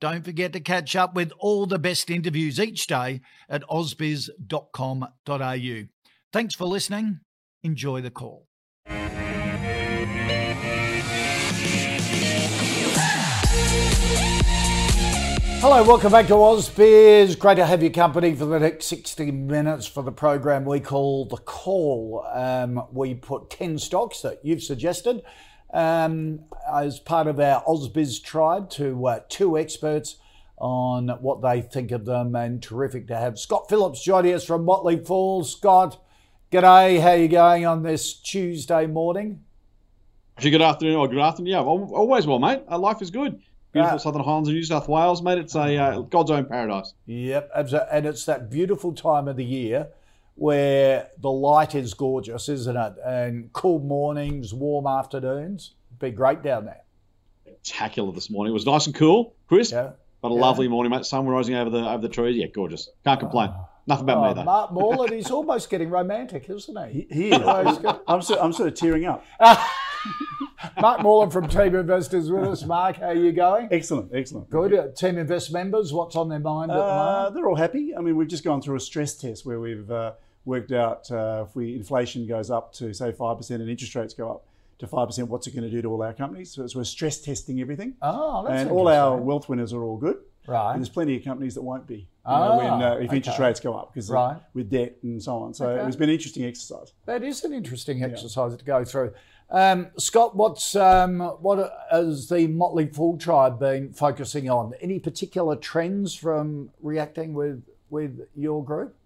don't forget to catch up with all the best interviews each day at ausbiz.com.au. Thanks for listening. Enjoy the call. Hello, welcome back to Ausbiz. Great to have your company for the next 60 minutes for the program we call The Call. Um, we put 10 stocks that you've suggested um, as part of our Ausbiz tribe to uh, two experts on what they think of them, and terrific to have Scott Phillips joining us from Motley Fool. Scott, g'day. How you going on this Tuesday morning? Actually, good afternoon or good afternoon. Yeah, always well, mate. Uh, life is good. Beautiful uh, Southern Highlands of New South Wales, mate. It's a uh, God's own paradise. Yep, and it's that beautiful time of the year where the light is gorgeous, isn't it? And cool mornings, warm afternoons. Be great down there. Spectacular this morning. It was nice and cool, crisp, yeah. but a yeah. lovely morning, mate. Sun rising over the over the trees. Yeah, gorgeous. Can't complain. Uh, Nothing about oh, me though. Mark Moreland, he's almost getting romantic, isn't he? He, he is. I'm, sort, I'm sort of tearing up. Mark Moreland from Team Investors with us. Mark, how are you going? Excellent, excellent. Good. Uh, Team Invest members, what's on their mind at uh, the moment? They're all happy. I mean, we've just gone through a stress test where we've uh, worked out uh, if we inflation goes up to say five percent and interest rates go up to five percent, what's it going to do to all our companies? So, we're stress testing everything. Oh, that's and all our wealth winners are all good. Right. And there's plenty of companies that won't be. Oh, know, when, uh, if okay. interest rates go up because right. with debt and so on. So okay. it's been an interesting exercise. That is an interesting exercise yeah. to go through. Um, Scott, what's um, what has the Motley Fool tribe been focusing on? Any particular trends from reacting with with your group?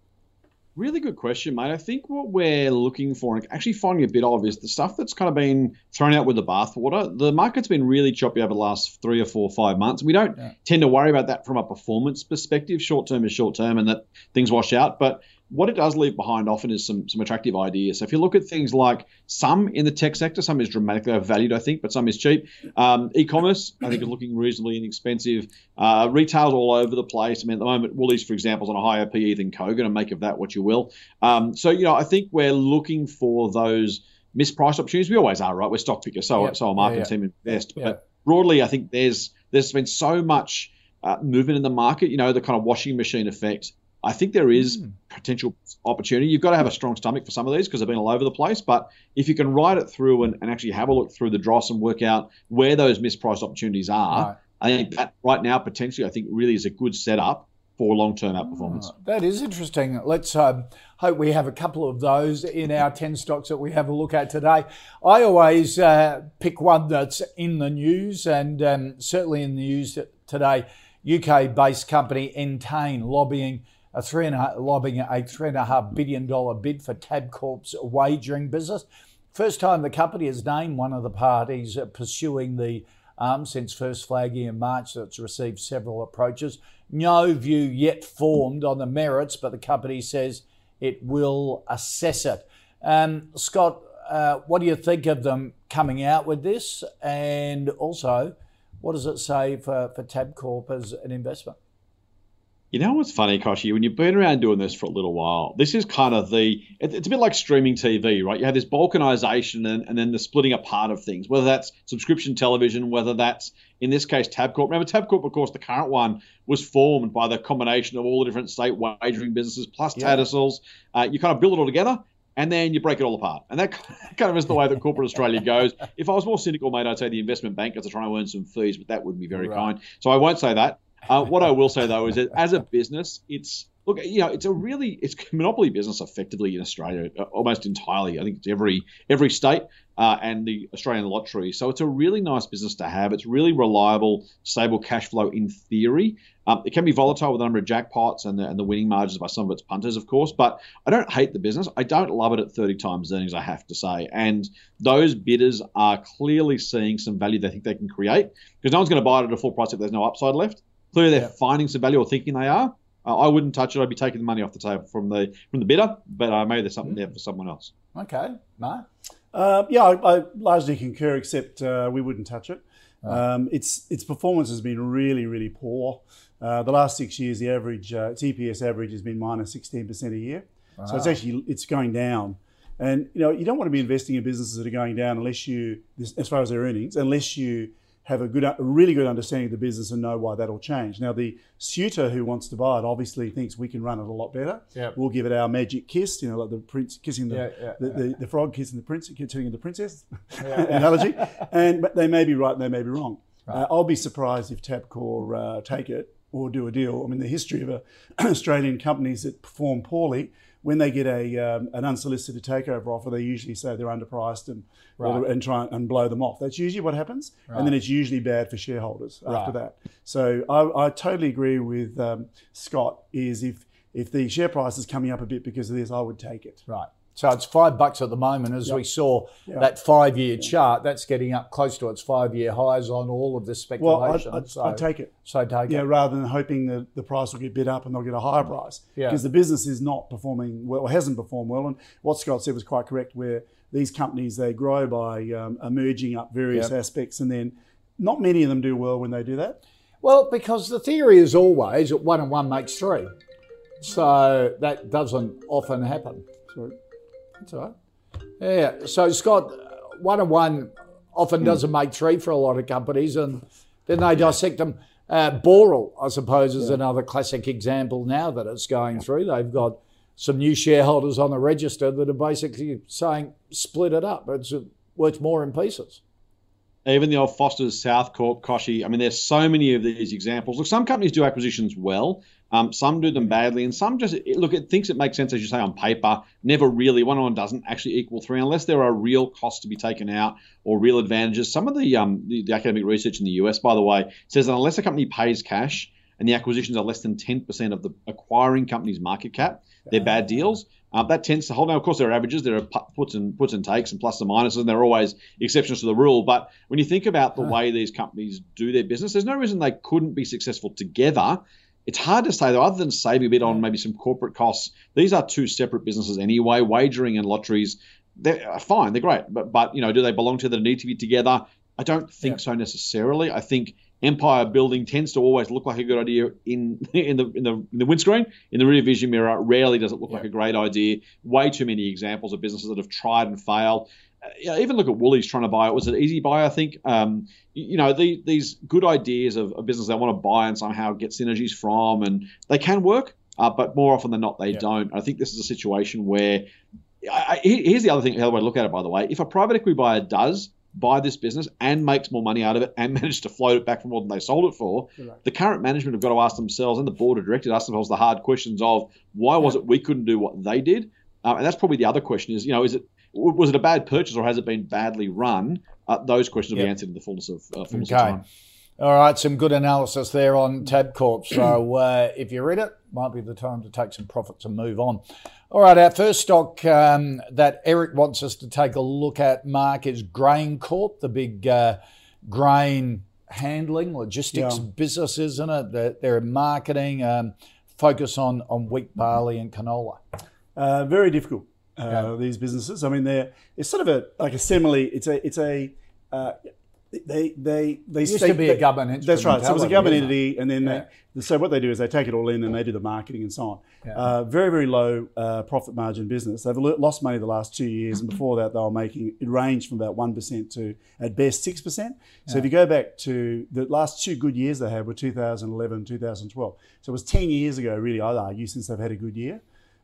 Really good question, mate. I think what we're looking for and actually finding a bit of is the stuff that's kind of been thrown out with the bathwater. The market's been really choppy over the last three or four, five months. We don't yeah. tend to worry about that from a performance perspective. Short term is short term and that things wash out. But what it does leave behind often is some some attractive ideas. So if you look at things like some in the tech sector, some is dramatically overvalued, I think, but some is cheap. Um, e-commerce, I think, is looking reasonably inexpensive. Uh, retail's all over the place. I mean, at the moment, Woolies, for example, is on a higher PE than Kogan, and make of that what you will. Um, so you know, I think we're looking for those mispriced opportunities. We always are, right? We're stock pickers, so yep. so our marketing yeah, yeah. team invest. Yep. But broadly, I think there's there's been so much. Uh, movement in the market, you know, the kind of washing machine effect I think there is mm. potential opportunity. You've got to have a strong stomach for some of these because they've been all over the place. But if you can ride it through and, and actually have a look through the dross and work out where those mispriced opportunities are, right. I think that right now potentially I think really is a good setup for long-term outperformance. Oh, that is interesting. Let's um, hope we have a couple of those in our 10 stocks that we have a look at today. I always uh, pick one that's in the news and um, certainly in the news today. UK-based company Entain lobbying a three and a, lobbying a three and a half billion dollar bid for Tabcorp's wagering business. First time the company has named one of the parties pursuing the um, since first flagging in March that's received several approaches. No view yet formed on the merits, but the company says it will assess it. Um, Scott, uh, what do you think of them coming out with this? And also, what does it say for, for Tabcorp as an investment? You know what's funny, Kochie? When you've been around doing this for a little while, this is kind of the. It's a bit like streaming TV, right? You have this balkanization and, and then the splitting apart of things, whether that's subscription television, whether that's, in this case, Tabcorp. Remember, Tabcorp, of course, the current one was formed by the combination of all the different state wagering businesses plus yeah. Tattersalls. Uh, you kind of build it all together and then you break it all apart. And that kind of is the way that corporate Australia goes. If I was more cynical, mate, I'd say the investment bankers are trying to earn some fees, but that wouldn't be very right. kind. So I won't say that. Uh, what I will say though is that as a business, it's look, you know, it's a really it's monopoly business effectively in Australia, uh, almost entirely. I think it's every every state uh, and the Australian lottery. So it's a really nice business to have. It's really reliable, stable cash flow in theory. Um, it can be volatile with the number of jackpots and the, and the winning margins by some of its punters, of course. But I don't hate the business. I don't love it at 30 times earnings, I have to say. And those bidders are clearly seeing some value they think they can create because no one's going to buy it at a full price if there's no upside left. Clearly, they're yeah. finding some value or thinking they are. Uh, I wouldn't touch it. I'd be taking the money off the table from the from the bidder, but uh, maybe there's something there for someone else. Okay, Mark. Uh, yeah, I, I, largely concur, except uh, we wouldn't touch it. Um, its its performance has been really, really poor. Uh, the last six years, the average uh, its average has been minus sixteen percent a year. Wow. So it's actually it's going down. And you know you don't want to be investing in businesses that are going down unless you, as far as their earnings, unless you have a good, a really good understanding of the business and know why that'll change. Now, the suitor who wants to buy it obviously thinks we can run it a lot better. Yep. We'll give it our magic kiss, you know, like the prince kissing the, yeah, yeah, the, yeah. the, the, frog kissing the prince, turning the princess analogy. And but they may be right and they may be wrong. Right. Uh, I'll be surprised if Tabcorp uh, take it or do a deal. I mean, the history of uh, Australian companies that perform poorly when they get a um, an unsolicited takeover offer, they usually say they're underpriced and right. and try and blow them off. That's usually what happens, right. and then it's usually bad for shareholders right. after that. So I, I totally agree with um, Scott. Is if if the share price is coming up a bit because of this, I would take it. Right. So it's five bucks at the moment, as yep. we saw yep. that five-year yep. chart. That's getting up close to its five-year highs on all of this speculation. Well, I'd, so, take it. So take yeah, it. rather than hoping that the price will get bid up and they'll get a higher price. Yeah. Because the business is not performing well, or hasn't performed well. And what Scott said was quite correct. Where these companies they grow by um, emerging up various aspects, and then not many of them do well when they do that. Well, because the theory is always that one and one makes three. So that doesn't often happen. Sorry. That's all right. Yeah. So Scott, one and one often doesn't make three for a lot of companies, and then they dissect them. Uh, Boral, I suppose, is yeah. another classic example now that it's going through. They've got some new shareholders on the register that are basically saying split it up. It's worth more in pieces. Even the old Foster's, Southcorp, Kochie. I mean, there's so many of these examples. Look, some companies do acquisitions well. Um, some do them badly, and some just look. It thinks it makes sense as you say on paper. Never really one on one doesn't actually equal three unless there are real costs to be taken out or real advantages. Some of the um, the, the academic research in the US, by the way, says that unless a company pays cash and the acquisitions are less than ten percent of the acquiring company's market cap, they're bad deals. Uh, that tends to hold. Now, of course, there are averages, there are puts and puts and takes, and plus and minuses, and there are always exceptions to the rule. But when you think about the way these companies do their business, there's no reason they couldn't be successful together it's hard to say though, other than saving a bit on maybe some corporate costs. These are two separate businesses anyway. Wagering and lotteries, they're uh, fine, they're great, but but you know, do they belong to the need to be together? I don't think yeah. so necessarily. I think empire building tends to always look like a good idea in in the in the, in the windscreen. In the rear vision mirror, rarely does it look yeah. like a great idea. Way too many examples of businesses that have tried and failed yeah, even look at Woolies trying to buy it. Was it EziBuy? I think. Um, you know, the, these good ideas of a business they want to buy and somehow get synergies from, and they can work, uh, but more often than not, they yeah. don't. I think this is a situation where. I, I, here's the other thing, the other way to look at it, by the way. If a private equity buyer does buy this business and makes more money out of it and manage to float it back for more than they sold it for, right. the current management have got to ask themselves and the board of directors ask themselves the hard questions of why was it we couldn't do what they did? Um, and that's probably the other question is, you know, is it was it a bad purchase or has it been badly run? Uh, those questions will yep. be answered in the fullness of, uh, fullness okay. of time. All right, some good analysis there on Tabcorp. So uh, if you read it, might be the time to take some profits and move on. All right, our first stock um, that Eric wants us to take a look at, Mark, is GrainCorp, the big uh, grain handling logistics yeah. business, isn't it? They're, they're marketing, um, focus on on wheat, barley, and canola. Uh, very difficult uh, these businesses. I mean, they're it's sort of a like a simile. It's a it's a uh, they they they used to be they, a government. That's right. So it was a government entity, and then yeah. they, so what they do is they take it all in and they do the marketing and so on. Yeah. Uh, very very low uh, profit margin business. They've lost money the last two years, and before that they were making it ranged from about one percent to at best six percent. So yeah. if you go back to the last two good years they had were 2011, 2012. So it was ten years ago, really. I'd argue since they've had a good year.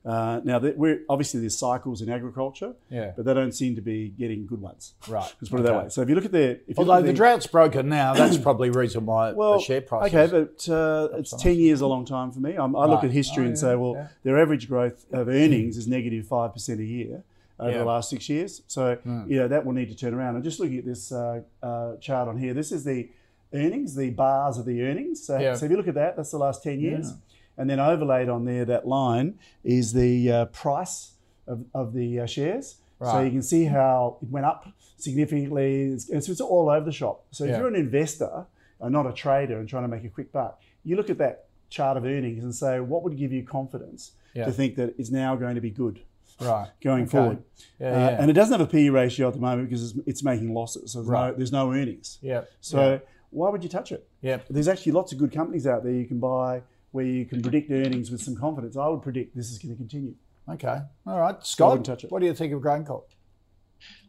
Uh, now, we're obviously there's cycles in agriculture, Yeah. but they don't seem to be getting good ones. Right. Let's put it that way. So if you look at their, if Although at the drought's broken now, that's probably the reason why well, the share price. okay, but uh, it's ten years a long time for me. I'm, I look at history Oh, and yeah, say, well, yeah. their average growth of earnings is negative negative five percent a year over Yeah. The last six years. So you know that will need to turn around. And just looking at this uh, uh, chart on here, this is the earnings, the bars of the earnings. So, so if you look at that, that's the last ten years, and then overlaid on there, that line is the uh, price of, of the uh, shares. So you can see how it went up significantly. It's, it's, all over the shop. So if Yeah. you're an investor and not a trader and trying to make a quick buck, you look at that chart of earnings and say, what would give you confidence Yeah. to think that it's now going to be good right. going Okay. forward? Yeah, Uh, yeah. And it doesn't have a PE ratio at the moment because it's, it's making losses. So there's, Right. no, there's no earnings. yeah. So why would you touch it? yeah. There's actually lots of good companies out there you can buy where you can predict earnings with some confidence. I would predict this is going to continue. Okay. All right. Scott, wouldn't touch it. what do you think of GrainCorp?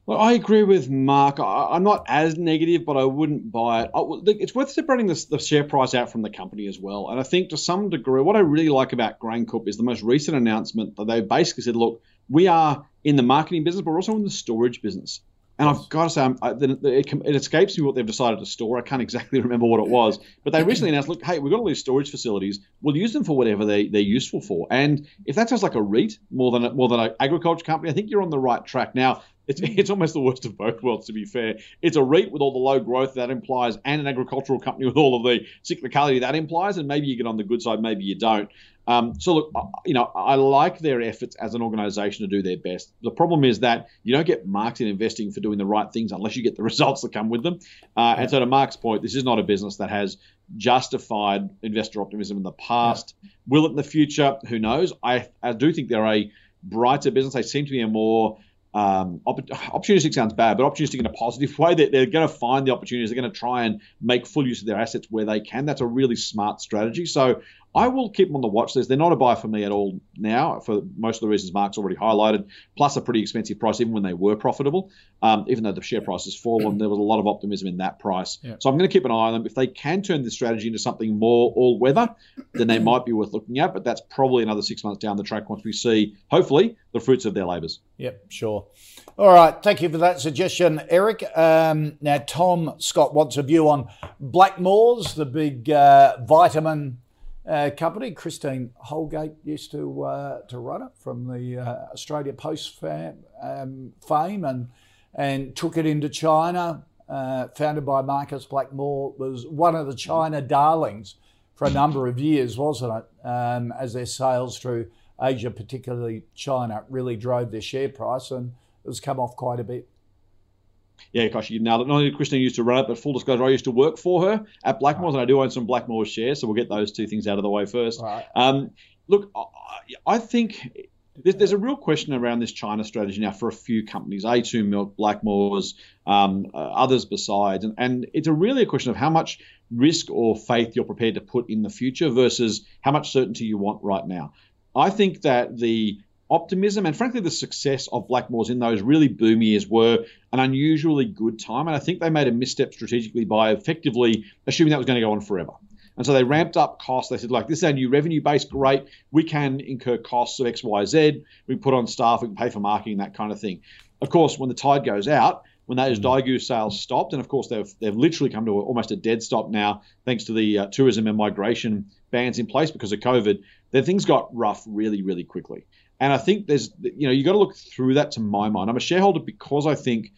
Well, I agree with Mark. I, I'm not as negative, but I wouldn't buy it. Oh, I, it's worth separating the, the share price out from the company as well. And I think to some degree, what I really like about GrainCorp is the most recent announcement that they basically said, look, we are in the marketing business, but we're also in the storage business. And I've got to say, I'm, I, it, it escapes me what they've decided to store. I can't exactly remember what it was, but they recently announced, look, hey, we've got all these storage facilities. We'll use them for whatever they, they're useful for. And if that sounds like a REIT more than a, more than an agriculture company, I think you're on the right track. Now, it's, hmm. it's almost the worst of both worlds, to be fair. It's a REIT with all the low growth that implies, and an agricultural company with all of the cyclicality that implies, and maybe you get on the good side, maybe you don't. Um, so look, you know, I like their efforts as an organisation to do their best. The problem is that you don't get marked in investing for doing the right things unless you get the results that come with them. Uh, And so, to Mark's point, this is not a business that has justified investor optimism in the past. Will it in the future? Who knows? I, I do think they're a brighter business. They seem to be a more um, opp- opportunistic sounds bad, but opportunistic in a positive way. They're, they're going to find the opportunities. They're going to try and make full use of their assets where they can. That's a really smart strategy. So I will keep them on the watch list. They're not a buy for me at all now, for most of the reasons Mark's already highlighted, plus a pretty expensive price, even when they were profitable. Um, even though the share price has fallen, there was a lot of optimism in that price. Yeah. So I'm going to keep an eye on them. If they can turn this strategy into something more all weather, then they might be worth looking at. But that's probably another six months down the track once we see, hopefully, the fruits of their labours. Yep, sure. All right, thank you for that suggestion, Eric. Um, now, Tom Scott wants a view on Blackmores, the big uh, vitamin uh, company. Christine Holgate used to uh, to run it from the uh, Australia Post fam, um, fame and and took it into China. Uh, founded by Marcus Blackmore, was one of the China darlings for a number of years, wasn't it? Um, as their sales through Asia, particularly China, really drove their share price and it's come off quite a bit. Yeah, gosh, you nailed it. Not only Christine used to run it, but full disclosure, I used to work for her at Blackmore's, and I do own some Blackmore shares, so we'll get those two things out of the way first. Right. Um, look, I, I think there's, there's a real question around this China strategy now for a few companies, A2 Milk, Blackmore's, um, uh, others besides, and, and it's a really a question of how much risk or faith you're prepared to put in the future versus how much certainty you want right now. I think that the optimism and frankly the success of Blackmore's in those really boom years were an unusually good time. And I think they made a misstep strategically by effectively assuming that was going to go on forever. And so they ramped up costs. They said, like, this is our new revenue base, great. We can incur costs of X, Y, Z. We put on staff, we can pay for marketing, that kind of thing. Of course, when the tide goes out, when those Daigou sales stopped, and of course they've they've literally come to almost a dead stop now, thanks to the uh, tourism and migration bans in place because of COVID. Then things got rough really, really quickly. And I think there's, you know, you got to look through that to my mind. I'm a shareholder because I think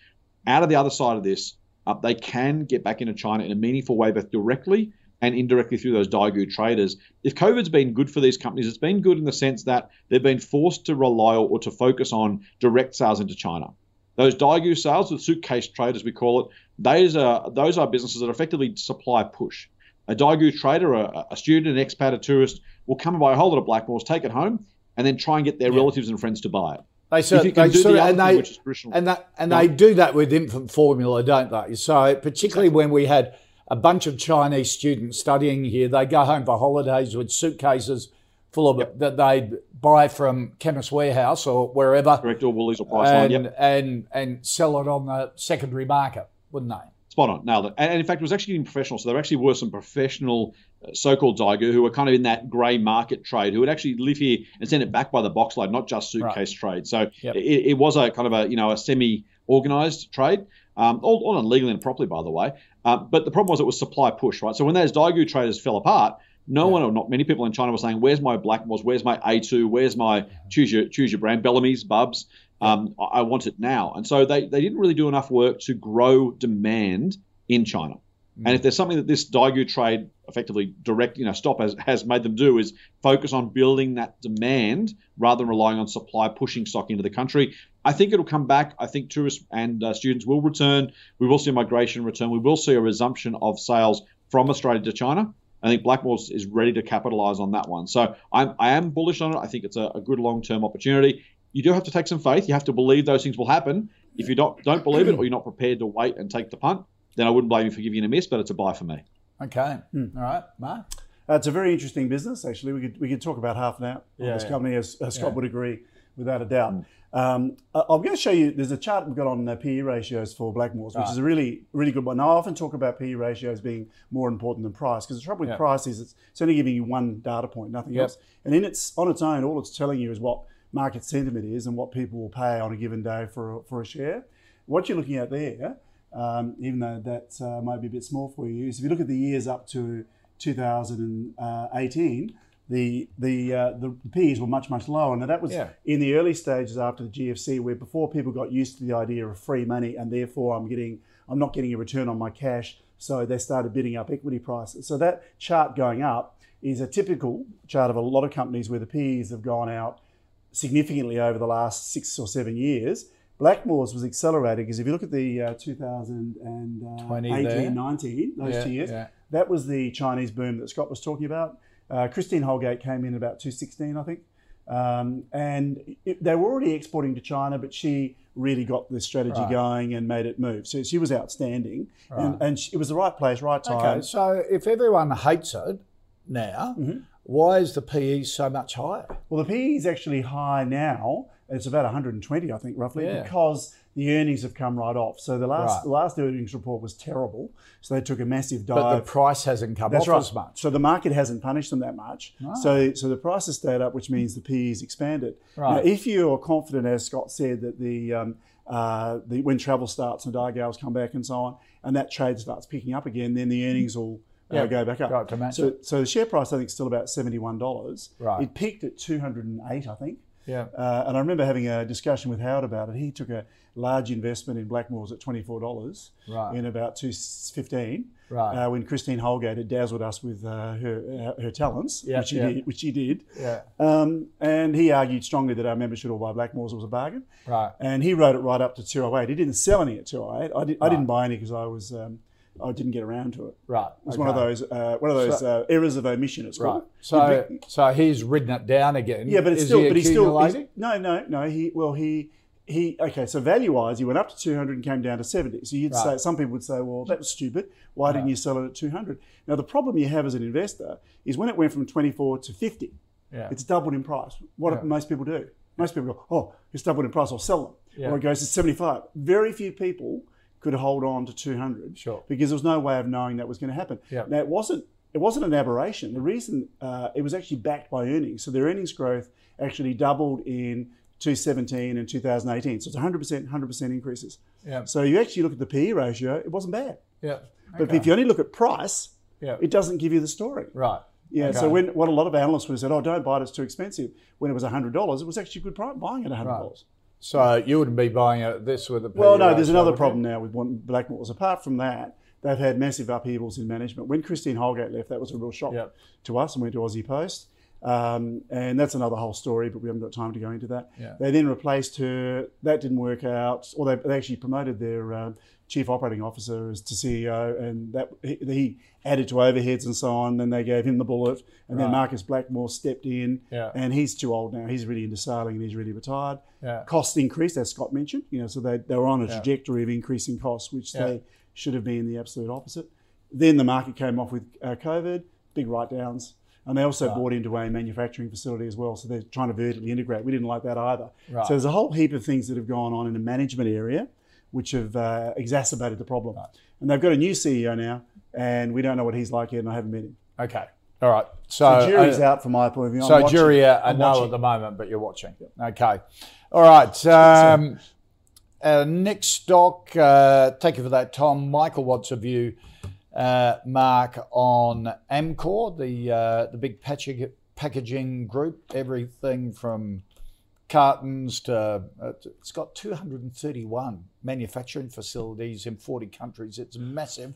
out of the other side of this, uh, they can get back into China in a meaningful way, both directly and indirectly through those Daigou traders. If COVID's been good for these companies, it's been good in the sense that they've been forced to rely or to focus on direct sales into China. Those Daigou sales, the suitcase traders we call it, those are those are businesses that effectively supply push. A Daigou trader, a, a student, an expat, a tourist will come and buy a whole lot of Blackmores, take it home, and then try and get their relatives and friends to buy it. They sort, you can they do sort the of, and they, which is traditional. and that, and Yeah. they do that with infant formula, don't they? So particularly when we had a bunch of Chinese students studying here, they go home for holidays with suitcases full of that they'd buy from Chemist Warehouse or wherever, Correct, or Woolies or Priceline. and, Yep. and and sell it on the secondary market, wouldn't they? Spot on, nailed it. And, and in fact, it was actually getting professional. So there actually were some professional so-called Daigou who were kind of in that grey market trade who would actually live here and send it back by the box load, not just suitcase right. trade. So yep. it, it, was a kind of a you know a semi-organized trade, um, all, all done legally and properly, by the way. Uh, but the problem was it was supply push, right? So when those Daigou traders fell apart, no yeah. one or not many people in China were saying, "Where's my Black Blackmores? Where's my A2? Where's my choose your choose your brand Bellamy's, Bubs? Um, I, I want it now." And so they they didn't really do enough work to grow demand in China. Mm. And if there's something that this Daigou trade effectively direct, you know, stop has, has made them do is focus on building that demand rather than relying on supply pushing stock into the country. I think it'll come back. I think tourists and uh, students will return. We will see migration return. We will see a resumption of sales from Australia to China. I think Blackmores is ready to capitalize on that one. So I'm, I am bullish on it. I think it's a, a good long term opportunity. You do have to take some faith. You have to believe those things will happen. If you don't, don't believe it or you're not prepared to wait and take the punt, then I wouldn't blame you for giving it a miss, but it's a buy for me. Okay. Hmm. All right. Mark? Uh, it's a very interesting business, actually. We could, we could talk about half an hour on yeah, this yeah. company, as, as Scott yeah. would agree, without a doubt. Mm. Um, I'm going to show you. There's a chart we've got on uh, PE ratios for Blackmores, which right. is a really, really good one. Now, I often talk about PE ratios being more important than price because the trouble with yep. price is it's, it's, only giving you one data point, nothing yep. else. And in its on its own, all it's telling you is what market sentiment is and what people will pay on a given day for a, for a share. What you're looking at there, um, even though that uh, might be a bit small for you, is if you look at the years up to 2018 the the uh, the PEs were much much lower, Now that was yeah. in the early stages after the GFC, where before people got used to the idea of free money, and therefore I'm getting I'm not getting a return on my cash, so they started bidding up equity prices. So that chart going up is a typical chart of a lot of companies where the PEs have gone out significantly over the last six or seven years. Blackmores was accelerated because if you look at the uh, 2018, 19, those yeah, two years, yeah. that was the Chinese boom that Scott was talking about uh, Christine Holgate came in about 216, I think. Um, and it, they were already exporting to China, but she really got the strategy right. going and made it move. So she was outstanding, right. and, and she, it was the right place, right time. Okay, so if everyone hates it now, mm-hmm. why is the PE so much higher? Well, the PE is actually high now. It's about 120, I think, roughly, yeah. because the earnings have come right off. So the last right. the last earnings report was terrible. So they took a massive dive. But the price hasn't come That's off right. as much. So the market hasn't punished them that much. So so the price has stayed up, which means the PE PE's expanded. Right. Now, if you are confident, as Scott said, that the um, uh, the, when travel starts and Daigous come back and so on, and that trade starts picking up again, then the earnings will uh, go back up. Right, to match so, it. so the share price I think is still about seventy one dollars. Right. It peaked at two hundred and eight, I think. Yeah. Uh, and I remember having a discussion with Howard about it. He took a large investment in Blackmores at $24 right. in about 2015 right. uh, when Christine Holgate had dazzled us with uh, her, uh, her talents, yeah, which, she yeah. did, which she did. Yeah. Um, and he argued strongly that our members should all buy Blackmores. It was a bargain. Right. And he wrote it right up to 208. He didn't sell any at 208. I, did, right. I didn't buy any because I was... Um, I didn't get around to it. Right. It was okay. one of those uh, one of those so, uh, errors of omission. It's called. Right. So so he's ridden it down again. Yeah, but it's Is still. He but he's still. He's, no, no, no. He well he. He okay, so value wise, he went up to 200 and came down to 70. So you'd right. say some people would say, well, that was stupid. Why right. didn't you sell it at 200? Now the problem you have as an investor is when it went from 24 to 50, yeah. it's doubled in price. What yeah. most people do? Most people go, oh, it's doubled in price, I'll sell them. Yeah. Or it goes to 75. Very few people could hold on to 200 sure. because there was no way of knowing that was going to happen. Yep. Now it wasn't it wasn't an aberration. The reason uh, it was actually backed by earnings. So their earnings growth actually doubled in 2017 and 2018. So it's 100%, 100% increases. Yep. So you actually look at the PE ratio, it wasn't bad. Yeah. Okay. But if you only look at price, yep. it doesn't give you the story. Right. Yeah. Okay. So when what a lot of analysts would have said, oh, don't buy it, it's too expensive. When it was $100, it was actually a good price buying at $100. Right. So you wouldn't be buying this with a. Well, no. There's another problem now with Blackmores. Apart from that, they've had massive upheavals in management. When Christine Holgate left, that was a real shock yep. to us, and went to Aussie Post. Um, and that's another whole story, but we haven't got time to go into that. Yeah. They then replaced her. That didn't work out, or they, they actually promoted their uh, chief operating officer as to CEO, and that he, he, added to overheads and so on. Then they gave him the bullet, and right. then Marcus Blackmore stepped in, yeah. and he's too old now. He's really into sailing, and he's really retired. Yeah. Costs increased, as Scott mentioned. You know, so they, they were on a trajectory of increasing costs, which they should have been the absolute opposite. Then the market came off with uh, COVID, big write downs. And they also right. bought into a manufacturing facility as well. So they're trying to vertically integrate. We didn't like that either. Right. So there's a whole heap of things that have gone on in the management area which have uh, exacerbated the problem. And they've got a new CEO now, and we don't know what he's like yet, and I haven't met him. Okay. All right. So, So jury's uh, out from my point of view. I'm So watching. jury a I'm no at the moment, but you're watching. Okay. All right. Um, uh, next stock. Uh, thank you for that, Tom. Michael wants a view, uh, Mark, on Amcor, the uh, the big packaging packaging group. Everything from cartons to uh, it's got 231 manufacturing facilities in 40 countries. It's massive,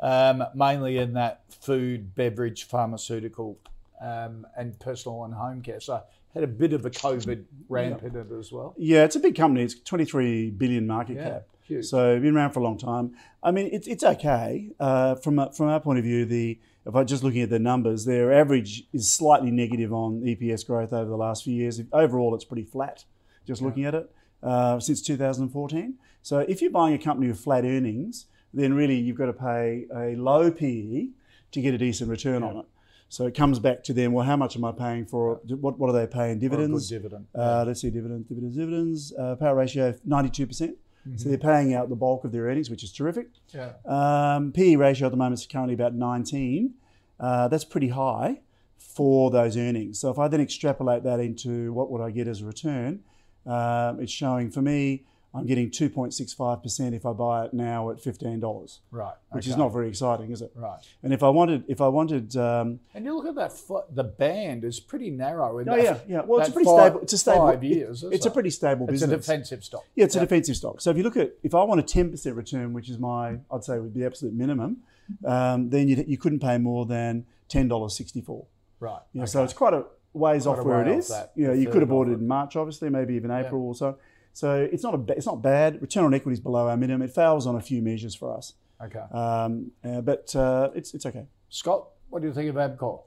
um, mainly in that food, beverage, pharmaceutical, um, and personal and home care. So had a bit of a COVID ramp in it as well. Yeah, it's a big company. It's 23 billion market Yeah, cap. Huge. So been around for a long time. I mean, it's it's okay uh, from a- from our point of view. The if I just looking at the numbers, their average is slightly negative on EPS growth over the last few years. Overall, it's pretty flat. Just looking at it uh, since 2014. So if you're buying a company with flat earnings, then really you've got to pay a low PE to get a decent return on it. So it comes back to them. Well, how much am I paying for? What what are they paying Or a dividends? good dividend. Uh, let's see, dividends, dividends, dividends. Uh, power ratio ninety-two percent. So they're paying out the bulk of their earnings, which is terrific. yeah. Um, PE ratio at the moment is currently about nineteen. Uh, that's pretty high for those earnings. So if I then extrapolate that into what would I get as a return, um, it's showing for me I'm getting two point six five percent if I buy it now at fifteen dollars, Right. which is not very exciting, is it? right. And if I wanted, if I wanted, um, And you look at that. The band is pretty narrow. In oh that, yeah, yeah. Well, it's a pretty five- stable. It's a stable. Five years. It's a pretty stable it? It's a defensive stock. Yeah, it's a defensive stock. So if you look at, if I want a 10% return, which is my, I'd say would be the absolute minimum, um, then you, you couldn't pay more than $10.64. Right. You know, So it's quite a ways Quite off a where it off is. that, you know, you could have bought it it. in March, obviously, maybe even April or so. So it's not a, it's not bad. Return on equity is below our minimum. It fails on a few measures for us, Okay. um, uh, but uh, it's it's okay. Scott, what do you think of Amcor?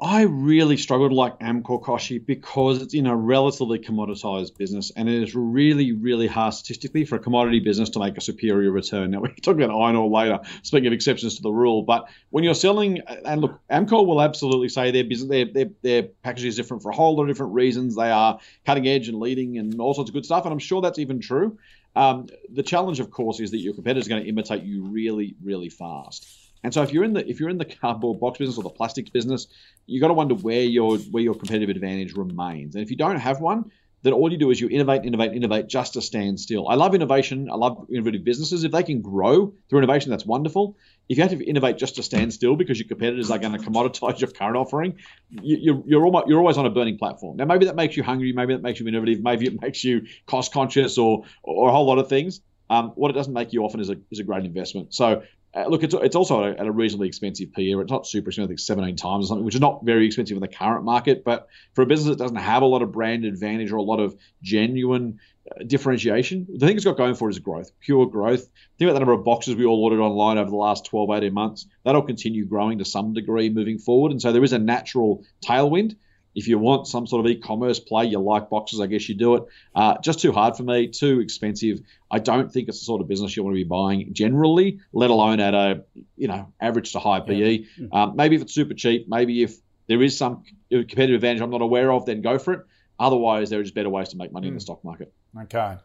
I really struggled like Amcor Kochie because it's in a relatively commoditized business and it is really, really hard statistically for a commodity business to make a superior return. Now, we can talk about iron ore later, speaking of exceptions to the rule, but when you're selling, and look, Amcor will absolutely say their business, their, their, their packaging is different for a whole lot of different reasons. They are cutting edge and leading and all sorts of good stuff, and I'm sure that's even true. Um, the challenge, of course, is that your competitor is going to imitate you really, really fast. And so if you're in the if you're in the cardboard box business or the plastics business, you've got to wonder where your where your competitive advantage remains. And if you don't have one, then all you do is you innovate, innovate, innovate just to stand still. I love innovation. I love innovative businesses. If they can grow through innovation, that's wonderful. If you have to innovate just to stand still because your competitors are going to commoditize your current offering, you, you're you're, almost, you're always on a burning platform. Now maybe that makes you hungry, maybe that makes you innovative, maybe it makes you cost conscious or or a whole lot of things. Um, what it doesn't make you often is a is a great investment. So uh, look, it's, it's also at a, reasonably expensive PE. It's not super expensive, I think 17 times or something, which is not very expensive in the current market. But for a business that doesn't have a lot of brand advantage or a lot of genuine uh, differentiation, the thing it's got going for it is growth, pure growth. Think about the number of boxes we all ordered online over the last 12, 18 months. That'll continue growing to some degree moving forward. And so there is a natural tailwind. If you want some sort of e-commerce play, you like boxes, I guess you do it. Uh, just too hard for me, too expensive. I don't think it's the sort of business you want to be buying generally, let alone at a you know average to high PE. Um, maybe if it's super cheap, maybe if there is some competitive advantage I'm not aware of, then go for it. Otherwise, there are just better ways to make money in the stock market. Okay.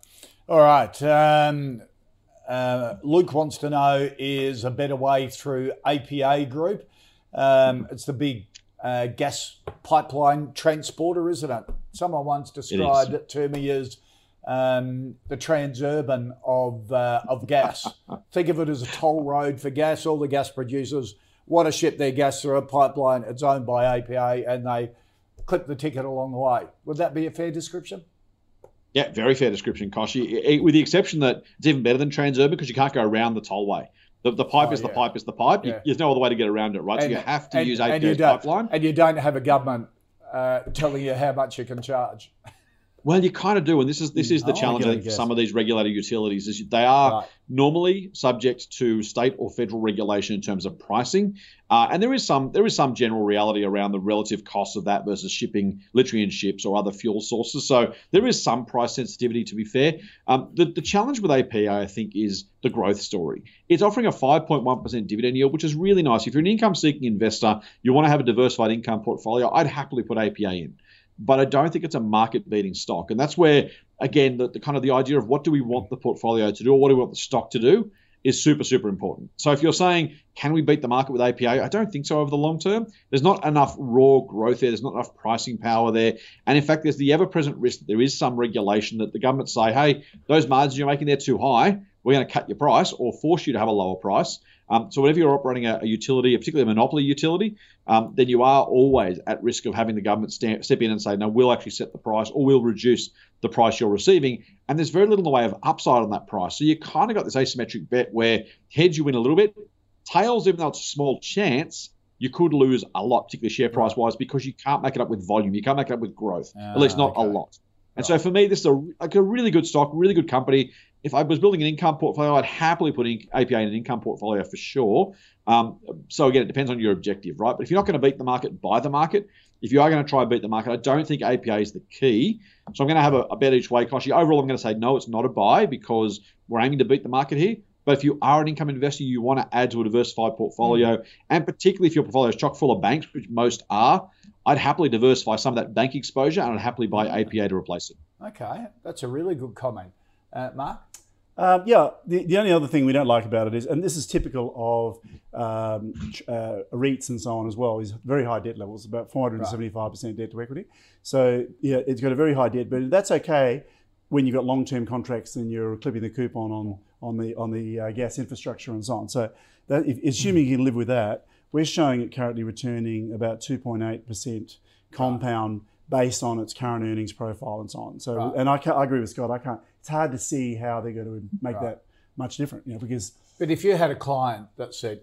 All right. Um, uh, Luke wants to know is a better way through APA Group. Um, it's the big uh, gas pipeline transporter, isn't it? Someone once described it, to me as um, the transurban of uh, of gas. Think of it as a toll road for gas. All the gas producers want to ship their gas through a pipeline. It's owned by APA, and they clip the ticket along the way. Would that be a fair description? Yeah, very fair description, Kochie. With the exception that it's even better than Transurban because you can't go around the tollway. The, the pipe Oh, is the yeah. pipe is the pipe. You- there's no other way to get around it, right? so you have to and- use and you don't- pipeline. And you don't have a government uh, telling you how much you can charge. Well, you kind of do, and this is this is the Oh, challenge I I think for some of these regulated utilities is they are Right. normally subject to state or federal regulation in terms of pricing, uh, and there is some there is some general reality around the relative cost of that versus shipping literally in ships or other fuel sources. So there is some price sensitivity. To be fair, um, the the challenge with APA I think is the growth story. It's offering a 5.1% dividend yield, which is really nice. If you're an income seeking investor, you want to have a diversified income portfolio, I'd happily put APA in. But I don't think it's a market beating stock. And that's where, again, the, the, kind of the idea of what do we want the portfolio to do or what do we want the stock to do is super, super important. So if you're saying, can we beat the market with APA? I don't think so over the long term. There's not enough raw growth there. There's not enough pricing power there. And in fact, there's the ever present risk that there is some regulation that the government say, hey, those margins you're making, they're too high. We're going to cut your price or force you to have a lower price. Um, so whenever you're operating a, a, utility, particularly a monopoly utility, um, then you are always at risk of having the government stand, step in and say, no, we'll actually set the price or we'll reduce the price you're receiving. And there's very little in the way of upside on that price. So you kind of got this asymmetric bet where heads you win a little bit, tails, even though it's a small chance, you could lose a lot, particularly share price wise, because you can't make it up with volume. You can't make it up with growth, at least not okay. a lot. And right. so for me, this is a, like a really good stock, really good company if I was building an income portfolio, I'd happily put in APA in an income portfolio for sure. Um, so again, it depends on your objective, right? But if you're not going to beat the market, buy the market. If you are going to try and beat the market, I don't think APA is the key. So I'm going to have a, a bet each way. Kochie, overall, I'm going to say no, it's not a buy because we're aiming to beat the market here. But if you are an income investor, you want to add to a diversified portfolio, mm-hmm. and particularly if your portfolio is chock full of banks, which most are, I'd happily diversify some of that bank exposure and I'd happily buy APA to replace it. Okay, that's a really good comment. Uh, Mark? Um, yeah, the, the only other thing we don't like about it is, and this is typical of um, uh, REITs and so on as well, is very high debt levels, about 475% right. debt to equity. So, yeah, it's got a very high debt, but that's okay when you've got long term contracts and you're clipping the coupon on, on the, on the uh, gas infrastructure and so on. So, that, if, assuming you can live with that, we're showing it currently returning about 2.8% compound based on its current earnings profile and so on. So, right. and I, I agree with Scott. I can't. It's hard to see how they're going to make right. that much different, you know, because. But if you had a client that said,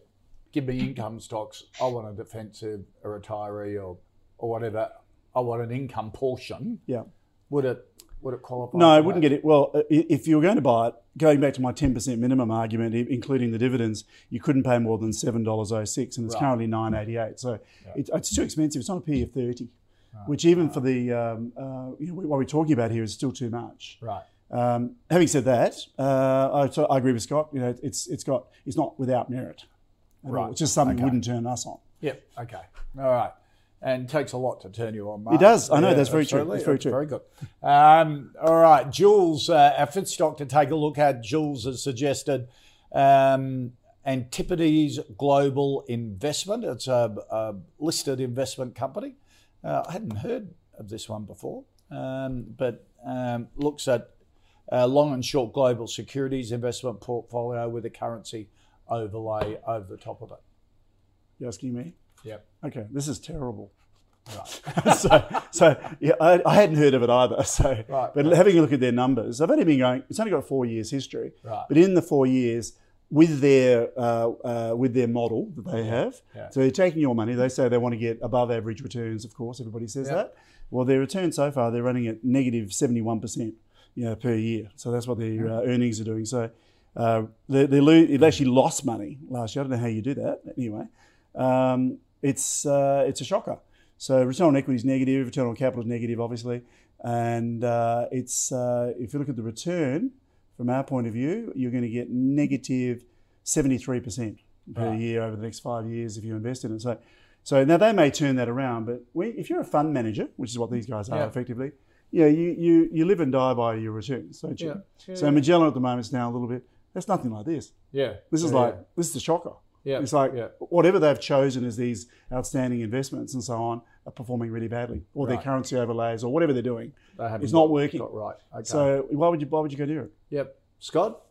"Give me income stocks. I want a defensive, a retiree, or or whatever. I want an income portion." Yeah. Would it would it qualify? No, I wouldn't get it. Well, if you were going to buy it, going back to my 10% minimum argument, including the dividends, you couldn't pay more than $7.06 and it's right. currently 9.88. So yeah. it, it's too expensive. It's on a P of 30 which even for the um, uh, you know, what we're talking about here is still too much. Right. Um, having said that, uh, I, so I, agree with Scott. You know, it's it's got it's not without merit. Right. All. It's just something okay. wouldn't turn us on. Yep. Okay. All right. And takes a lot to turn you on. Mark. It does. I know. Yeah, that's very true. That's very true. Very good. Um, all right, Jules, uh, our fifth stock to take a look at. Jules has suggested um, Antipodes Global Investment. It's a, a listed investment company. Uh, I hadn't heard of this one before, um, but um, looks at uh, long and short global securities investment portfolio with a currency overlay over the top of it. You asking me? Yep. Okay, this is terrible. Right. so, so yeah, I, I, hadn't heard of it either. So, right, but right. having a look at their numbers, they've only been going. It's only got four years history. Right. But in the four years, with their uh, uh, with their model that they have. Yeah. So they're taking your money. They say they want to get above average returns. Of course, everybody says yeah. that. Well, their return so far they're running at negative seventy one percent, you know, per year. So that's what their uh, earnings are doing. So uh, they, they lo- it actually lost money last year. I don't know how you do that. Anyway, um, it's uh, it's a shocker. So return on equity is negative. Return on capital is negative, obviously, and uh, it's if you look at the return from our point of view, you're going to get negative 73% per right. year over the next five years if you invest in it. So, so now they may turn that around, but if you're a fund manager, which is what these guys are yeah. effectively, yeah, you, you, you live and die by your returns, don't you? Yeah. yeah. So Magellan at the moment is now a little bit, that's nothing like this. Yeah. This is yeah, like, this is the shocker. Yeah. It's like whatever they've chosen as these outstanding investments and so on are performing really badly, or right. their currency overlays, or whatever they're doing. They it's not working. Got right. Okay. So why would you why would you go near it? Yep. Scott.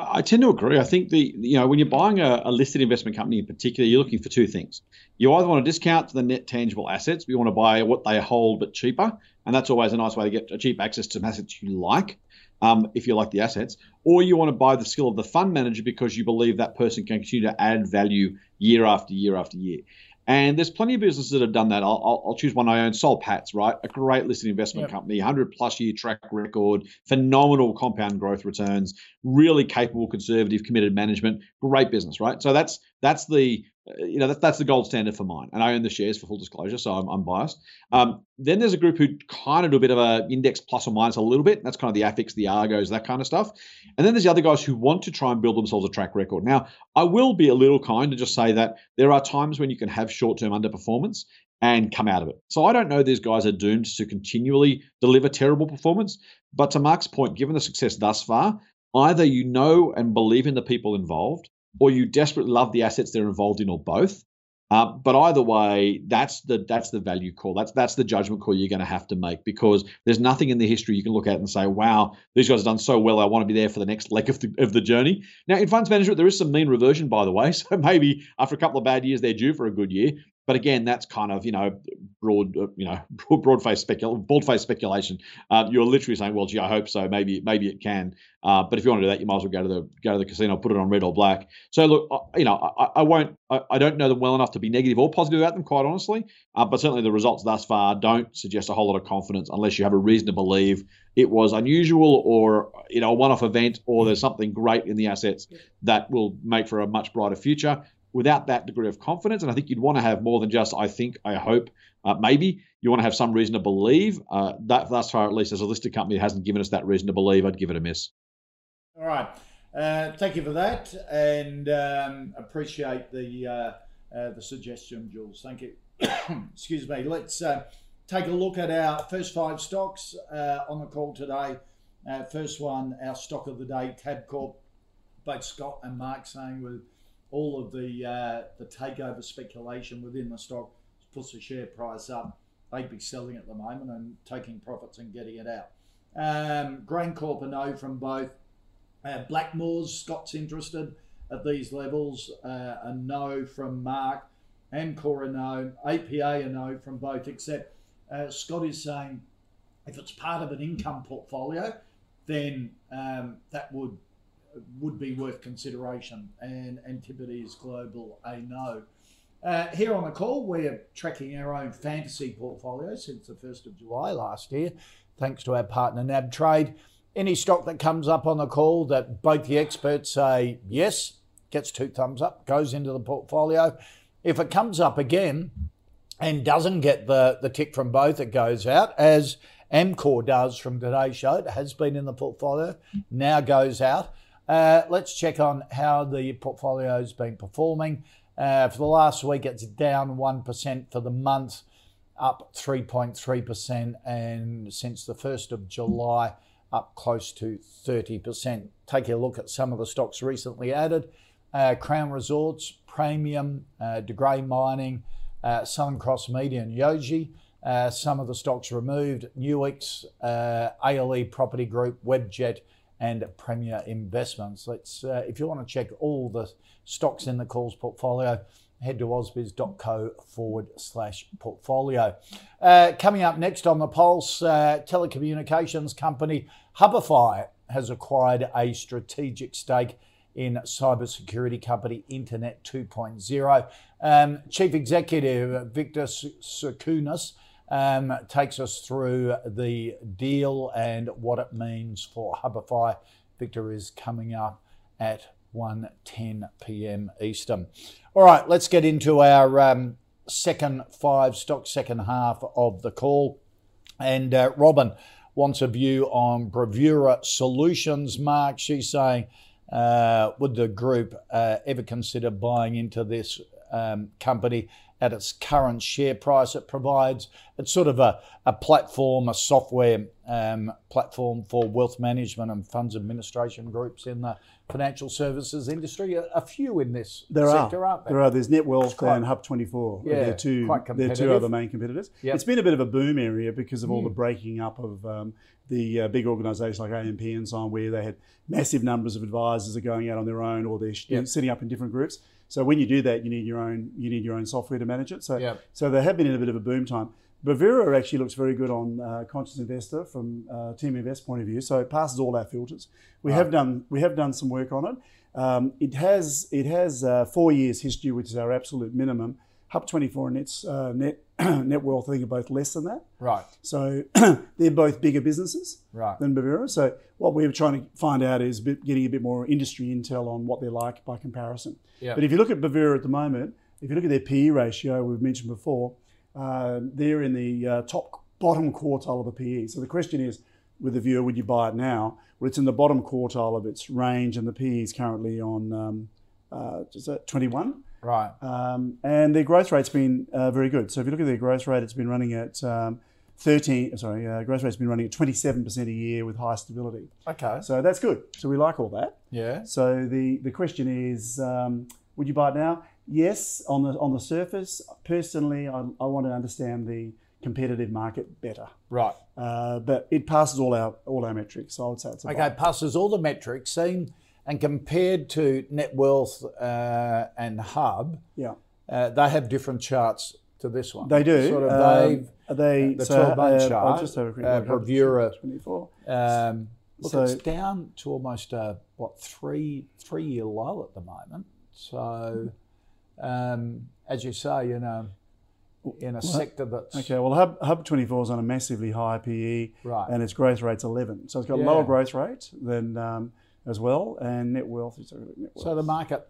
I tend to agree. I think the you know when you're buying a, a, listed investment company in particular, you're looking for two things. You either want to discount to the net tangible assets, you want to buy what they hold but cheaper, and that's always a nice way to get a cheap access to assets you like, um, if you like the assets. Or you want to buy the skill of the fund manager because you believe that person can continue to add value year after year after year. And there's plenty of businesses that have done that. I'll, I'll, I'll choose one I own, Soul Patts, right? A great listed investment yep. company, 100 plus year track record, phenomenal compound growth returns, really capable, conservative, committed management, great business, right? So that's that's the you know, that, that's the gold standard for mine. And I own the shares for full disclosure, so I'm, I'm biased. Um, then there's a group who kind of do a bit of a index plus or minus a little bit. That's kind of the AFICs the Argos, that kind of stuff. And then there's the other guys who want to try and build themselves a track record. Now, I will be a little kind to just say that there are times when you can have short term underperformance. and come out of it. So I don't know these guys are doomed to continually deliver terrible performance. But to Mark's point, given the success thus far, either you know and believe in the people involved, or you desperately love the assets they're involved in, or both. Uh, but either way, that's the that's the value call. That's that's the judgment call you're going to have to make because there's nothing in the history you can look at and say, "Wow, these guys have done so well. I want to be there for the next leg of the of the journey." Now, in funds management, there is some mean reversion, by the way. So maybe after a couple of bad years, they're due for a good year. But again, that's kind of you know broad uh, you know broad faced specul bald faced speculation. Uh, you're literally saying, well, gee, I hope so. Maybe maybe it can. Uh, but if you want to do that, you might as well go to the go to the casino, put it on red or black. So look, you know, I, I won't. I, I, don't know them well enough to be negative or positive about them, quite honestly. Uh, but certainly the results thus far don't suggest a whole lot of confidence unless you have a reason to believe it was unusual or you know a one-off event or there's something great in the assets that will make for a much brighter future without that degree of confidence. And I think you'd want to have more than just, I think, I hope, uh, maybe. You want to have some reason to believe. Uh, that thus far, at least as a listed company, hasn't given us that reason to believe. I'd give it a miss. All right. Uh, thank you for that, and um, appreciate the uh, uh, the suggestion, Jules. Thank you. Excuse me. Let's uh, take a look at our first five stocks on the call today. first one, our stock of the day, Tabcorp. Both Scott and Mark saying with all of the uh, the takeover speculation within the stock puts the share price up. They'd be selling at the moment and taking profits and getting it out. Um, GrainCorp a no from both. Uh, Blackmores, Scott's interested at these levels. Uh, a no from Mark. Amcor a no. APA a no from both, except uh, Scott is saying if it's part of an income portfolio, then um, that would would be worth consideration. And Antipodes Global, a no. Uh, here on the call, we're tracking our own fantasy portfolio since the 1st of July last year, thanks to our partner NAB Trade. Any stock that comes up on the call that both the experts say yes, gets two thumbs up, goes into the portfolio. If it comes up again and doesn't get the, the tick from both, it goes out, as Amcor does from today's show. It has been in the portfolio, now goes out. Uh, let's check on how the portfolio has been performing. Uh, for the last week, it's down 1% for the month, up 3.3%, and since the 1st of July, up close to 30%. Take a look at some of the stocks recently added uh, Crown Resorts, Praemium, uh, De Grey Mining, uh, Southern Cross Media, and Yoji. Uh, some of the stocks removed Nuix, uh, ALE Property Group, Webjet, and Premier Investments. Let's, uh, if you want to check all the stocks in the calls portfolio, head to ausbiz.co forward slash portfolio. Uh, coming up next on the Pulse, uh, telecommunications company Hubify has acquired a strategic stake in cybersecurity company Internet 2.0. Um, Chief Executive Victor Tsakonas um, takes us through the deal and what it means for Hubify. Victor is coming up at 1.10 p.m. Eastern. All right, let's get into our um, second five stock, second half of the call. And uh, Robin wants a view on Bravura Solutions. Mark, she's saying, uh, would the group uh, ever consider buying into this um, company? At its current share price it provides. It's sort of a, a platform, a software um, platform for wealth management and funds administration groups in the financial services industry. A, a few in this there sector, are. aren't there? There are. There's Netwealth quite, and Hub24. Yeah, they're two, they're two other main competitors. Yep. It's been a bit of a boom area because of all the Mm. breaking up of um, the uh, big organisations like AMP and so on, where they had massive numbers of advisors are going out on their own or they're Yep. setting up in different groups. So when you do that, you need your own you need your own software to manage it. So Yep. so they have been in a bit of a boom time. Bravura actually looks very good on uh, Conscious Investor from uh, Team Invest point of view. So it passes all our filters. We have done we have done some work on it. Um, it has it has uh, four years history, which is our absolute minimum. Hub twenty four and its uh, net Netwealth, I think, are both less than that. Right, So they're both bigger businesses right. than Bravura. So what we're trying to find out is bit, getting a bit more industry intel on what they're like by comparison. Yeah. But if you look at Bravura at the moment, if you look at their PE ratio, we've mentioned before, uh, they're in the uh, top bottom quartile of the PE. So the question is, with the viewer, would you buy it now? Well, it's in the bottom quartile of its range, and the PE is currently on um, uh, is 21. Right. Um, and their growth rate's been uh, very good. So if you look at their growth rate, it's been running at um, 13, sorry, uh, growth rate's been running at 27% a year with high stability. Okay. So that's good. So we like all that. Yeah. So the, the question is, um, would you buy it now? Yes, on the on the surface. Personally, I, I want to understand the competitive market better. Right. Uh, but it passes all our all our metrics. So I would say it's a Okay, buy. passes all the metrics seen and compared to Netwealth uh, and hub, Yeah, uh, they have different charts to this one. they do. Sort of Um, they've they the so, 12 month uh, chart, I'll just have a quick uh. Bravura. 24. Um, look, So- it's down to almost a what three three year low at the moment. So, um, as you say, you know, in a sector that's Okay, well, Hub, Hub 24 is on a massively high PE, Right. and its growth rate's 11. So it's got Yeah. lower growth rate than um, as well, and Netwealth is net wealth. so the market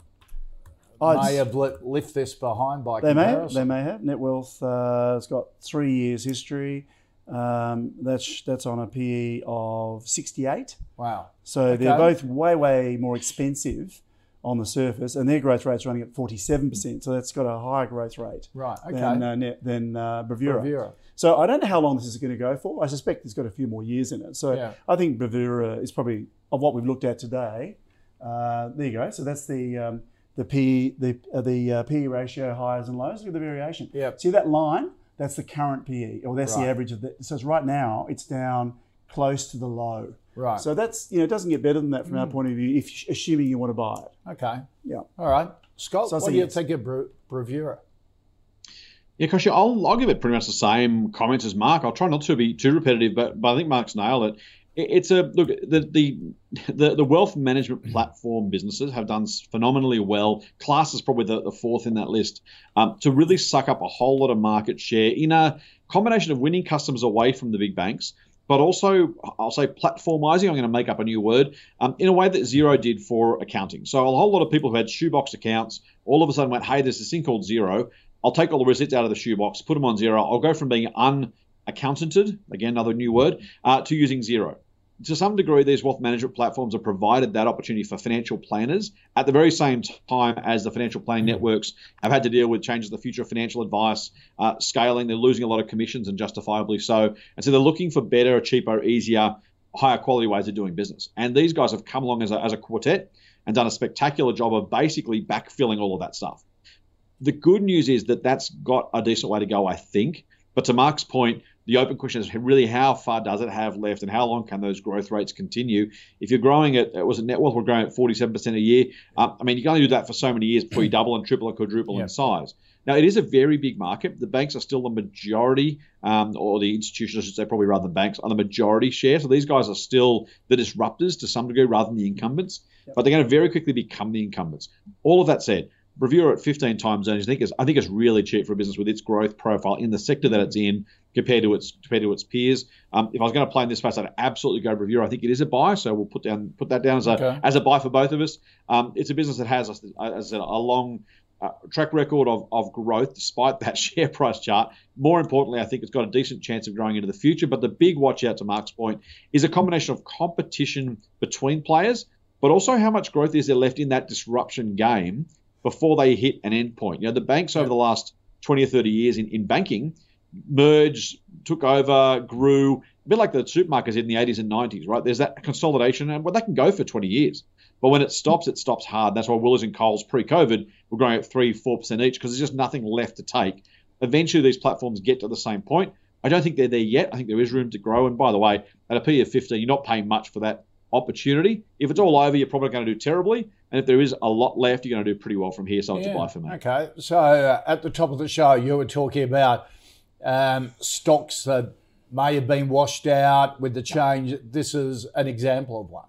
I'd may have lift this behind by They may, comparison. they may have. Netwealth uh, has got three years history. Um, that's that's on a PE of 68. Wow. So they're both way way more expensive on the surface, and their growth rate's running at 47%. So that's got a higher growth rate Right. Okay. than uh, net, than uh, Bravura. Bravura. So I don't know how long this is going to go for. I suspect it's got a few more years in it. So Yeah. I think Bravura is probably of what we've looked at today. Uh, there you go. So that's the um, the P the uh, the uh, PE ratio highs and lows. Look at the variation. Yep. See that line? That's the current PE, or that's Right. the average of the. So it's right now it's down close to the low. Right. So that's you know it doesn't get better than that from Mm. our point of view. If assuming you want to buy it. okay. Yeah. All right. Scott, So what do you yes. think of Bra- Bravura? Yeah, Kochie, I'll, I'll give it pretty much the same comments as Mark. I'll try not to be too repetitive, but, but I think Mark's nailed it. It- It's a look. The, the the the wealth management platform businesses have done phenomenally well. Class is probably the, the fourth in that list um, to really suck up a whole lot of market share in a combination of winning customers away from the big banks, but also I'll say platformizing. I'm going to make up a new word um, in a way that Xero did for accounting. So a whole lot of people who had shoebox accounts all of a sudden went, "Hey, there's this thing called Xero. I'll take all the receipts out of the shoebox, put them on Xero. I'll go from being unaccountanted, again another new word, uh, to using Xero." To some degree, these wealth management platforms have provided that opportunity for financial planners at the very same time as the financial planning networks have had to deal with changes to the future of financial advice, uh, scaling. They're losing a lot of commissions and justifiably so. And so they're looking for better, cheaper, easier, higher quality ways of doing business. And these guys have come along as a, as a quartet and done a spectacular job of basically backfilling all of that stuff. The good news is that that's got a decent way to go, I think. But to Mark's point, the open question is really how far does it have left and how long can those growth rates continue? If you're growing at, it was it Netwealth, we're growing at 47% a year. Um, I mean, you can only do that for so many years before you double and triple and quadruple Yeah. in size. Now, it is a very big market. The banks are still the majority, um, or the institutions, I should say, probably rather than banks, are the majority share. So these guys are still the disruptors to some degree rather than the incumbents, but they're going to very quickly become the incumbents. All of that said, Bravura at 15 times earnings, I think is I think it's really cheap for a business with its growth profile in the sector that it's in compared to its compared to its peers. Um, if I was going to play in this space, I'd absolutely go Bravura. I think it is a buy, so we'll put down put that down as a Okay. as a buy for both of us. Um, it's a business that has, as I said, a long uh, track record of, of growth despite that share price chart. More importantly, I think it's got a decent chance of growing into the future. But the big watch out to Mark's point is a combination of competition between players, but also how much growth is there left in that disruption game before they hit an end point. You know, the banks over the last 20 or 30 years in, in banking merged, took over, grew, a bit like the supermarkets in the 80s and 90s, right? There's that consolidation, and well, that can go for 20 years. But when it stops, it stops hard. That's why Woolies and Coles pre-COVID were growing at three, four percent each because there's just nothing left to take. Eventually, these platforms get to the same point. I don't think they're there yet. I think there is room to grow. And by the way, at a P of 15, you're not paying much for that opportunity. If it's all over, you're probably going to do terribly. And if there is a lot left, you're going to do pretty well from here. So it's a buy for me. Okay. So uh, at the top of the show, you were talking about um, stocks that may have been washed out with the change. This is an example of one.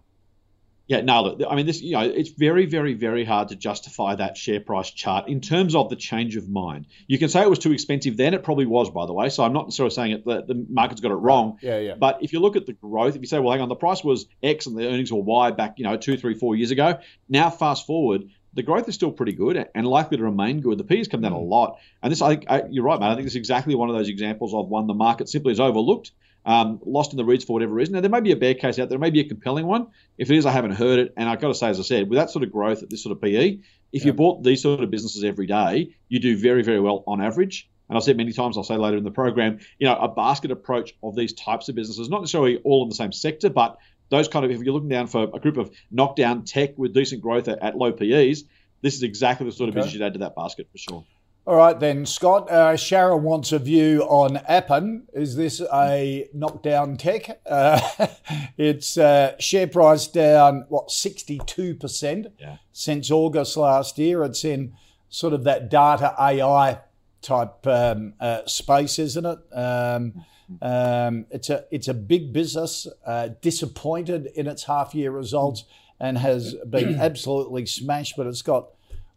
Yeah, nailed it. I mean, this, you know, it's very, very, very hard to justify that share price chart in terms of the change of mind. You can say it was too expensive then. It probably was, by the way. So I'm not necessarily saying it, the, the market's got it wrong. Yeah, yeah. But if you look at the growth, if you say, well, hang on, the price was X and the earnings were Y back, you know, two, three, four years ago. Now, fast forward, the growth is still pretty good and likely to remain good. The P has come down a mm. lot, and this I think I, you're right, man. I think this is exactly one of those examples of one the market simply has overlooked, um, lost in the reads for whatever reason. Now there may be a bear case out there, may be a compelling one. If it is, I haven't heard it, and I've got to say, as I said, with that sort of growth at this sort of PE, if you bought these sort of businesses every day, you do very very well on average. And I've said many times, I'll say later in the program, you know, a basket approach of these types of businesses, not necessarily all in the same sector, but those kind of, if you're looking down for a group of knockdown tech with decent growth at, at low PEs, this is exactly the sort of business you'd add to that basket for sure. All right, then, Scott. Uh, Sharon wants a view on Appen. Is this a knockdown tech? Uh, its uh, share price down, what, 62% yeah. since August last year. It's in sort of that data AI type um, uh, space, isn't it? Um, um, it's a it's a big business, uh, disappointed in its half year results, and has been absolutely smashed. But it's got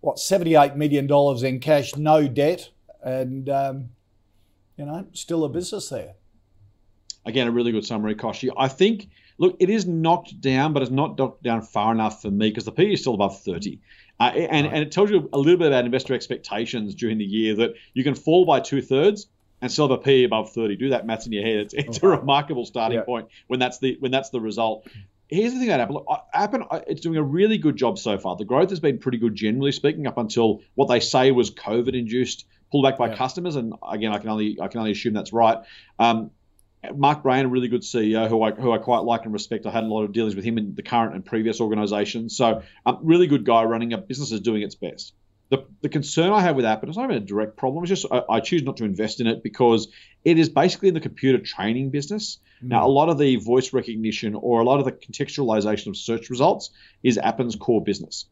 what seventy eight million dollars in cash, no debt, and um, you know still a business there. Again, a really good summary, Kochie. I think look, it is knocked down, but it's not knocked down far enough for me because the P is still above thirty. Uh, and, right. and it tells you a little bit about investor expectations during the year that you can fall by two thirds and still have a P above 30. Do that maths in your head. It's, it's a remarkable starting yeah. point when that's the when that's the result. Here's the thing about Appen. Appen, it's doing a really good job so far. The growth has been pretty good, generally speaking, up until what they say was COVID-induced pullback by yeah. customers. And again, I can only I can only assume that's right. Um, Mark Brayan, a really good CEO who I, who I quite like and respect. I had a lot of dealings with him in the current and previous organisations. So, um, really good guy running a business is doing its best. The, the concern I have with Appen, it's not even a direct problem. It's just I, I, choose not to invest in it because it is basically in the computer training business. Mm. Now, a lot of the voice recognition or a lot of the contextualization of search results is Appen's core business.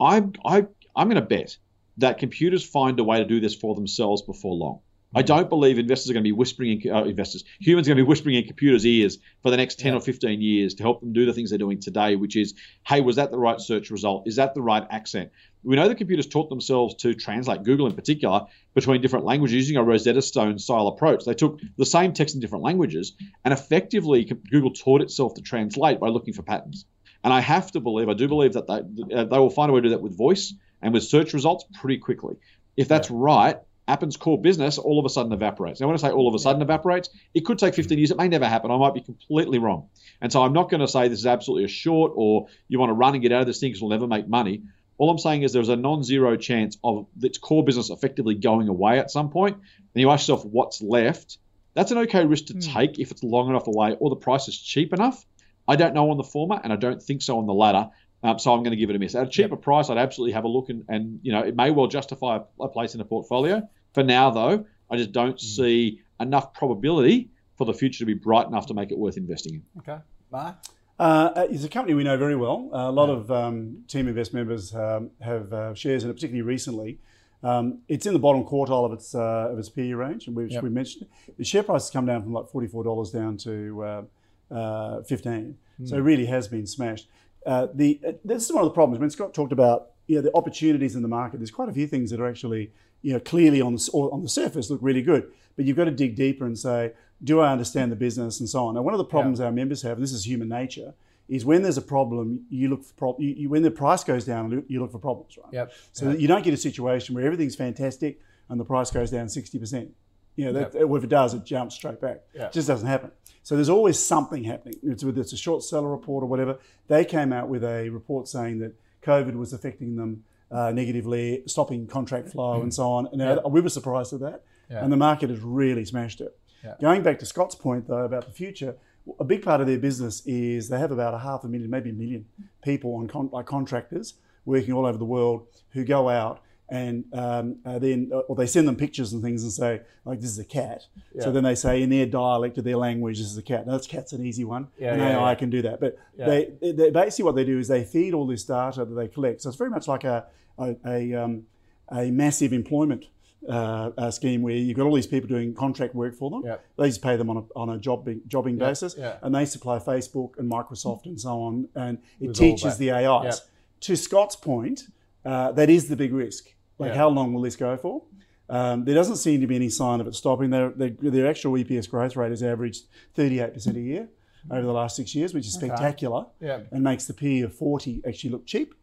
I'm I, I'm going to bet that computers find a way to do this for themselves before long. I don't believe investors are going to be whispering in uh, investors, humans are going to be whispering in computers' ears for the next 10 yeah. or 15 years to help them do the things they're doing today, which is, hey, was that the right search result? Is that the right accent? We know the computers taught themselves to translate, Google in particular, between different languages using a Rosetta Stone style approach. They took the same text in different languages, and effectively, Google taught itself to translate by looking for patterns. And I have to believe, I do believe that they, uh, they will find a way to do that with voice and with search results pretty quickly. If that's yeah. right, Appen's core business all of a sudden evaporates. Now, when I say all of a sudden evaporates, it could take 15 years. It may never happen. I might be completely wrong. And so I'm not going to say this is absolutely a short or you want to run and get out of this thing because we'll never make money. All I'm saying is there's a non-zero chance of its core business effectively going away at some point. And you ask yourself what's left. That's an okay risk to mm. take if it's long enough away or the price is cheap enough. I don't know on the former, and I don't think so on the latter. Um, so I'm going to give it a miss. At a cheaper yep. price, I'd absolutely have a look, and, and you know it may well justify a, a place in a portfolio. For now, though, I just don't mm. see enough probability for the future to be bright enough to make it worth investing in. Okay, Mark. Uh, it's a company we know very well. Uh, a lot yeah. of um, Team Invest members um, have uh, shares in it, particularly recently. Um, it's in the bottom quartile of its uh, of its PE range, and yep. we mentioned it. The share price has come down from like forty four dollars down to uh, uh, fifteen, mm. so it really has been smashed. the this is one of the problems when Scott talked about you know, the opportunities in the market. There's quite a few things that are actually you know, clearly on the, on the surface look really good. But you've got to dig deeper and say, do I understand the business and so on. Now, one of the problems yeah. our members have, and this is human nature, is when there's a problem, you look for pro- you, you, when the price goes down, you look for problems, right? Yep. So yep. you don't get a situation where everything's fantastic and the price goes down sixty percent. You know, that, yep. if it does, it jumps straight back. Yep. It just doesn't happen. So there's always something happening. It's whether it's a short seller report or whatever. They came out with a report saying that COVID was affecting them uh, negatively, stopping contract flow and so on. And yeah. we were surprised at that. And the market has really smashed it. Yeah. Going back to Scott's point, though, about the future, a big part of their business is they have about a half a million, maybe a million people on con- like contractors working all over the world who go out and um, uh, then uh, or they send them pictures and things and say like this is a cat. Yeah. So then they say in their dialect or their language this is a cat. Now that's cat's an easy one, yeah, and yeah, AI can do that. But they, they, basically what they do is they feed all this data that they collect. So it's very much like a a, a, um, a massive employment uh, uh, scheme where you've got all these people doing contract work for them. Yep. They just pay them on a, on a jobbing, jobbing yep. basis, yep. and they supply Facebook and Microsoft and so on, and it With teaches the AIs. To Scott's point, uh, that is the big risk. Like, how long will this go for? Um, there doesn't seem to be any sign of it stopping. Their, their, their actual EPS growth rate has averaged 38% a year over the last six years, which is spectacular okay. yeah. and makes the PE of 40 actually look cheap.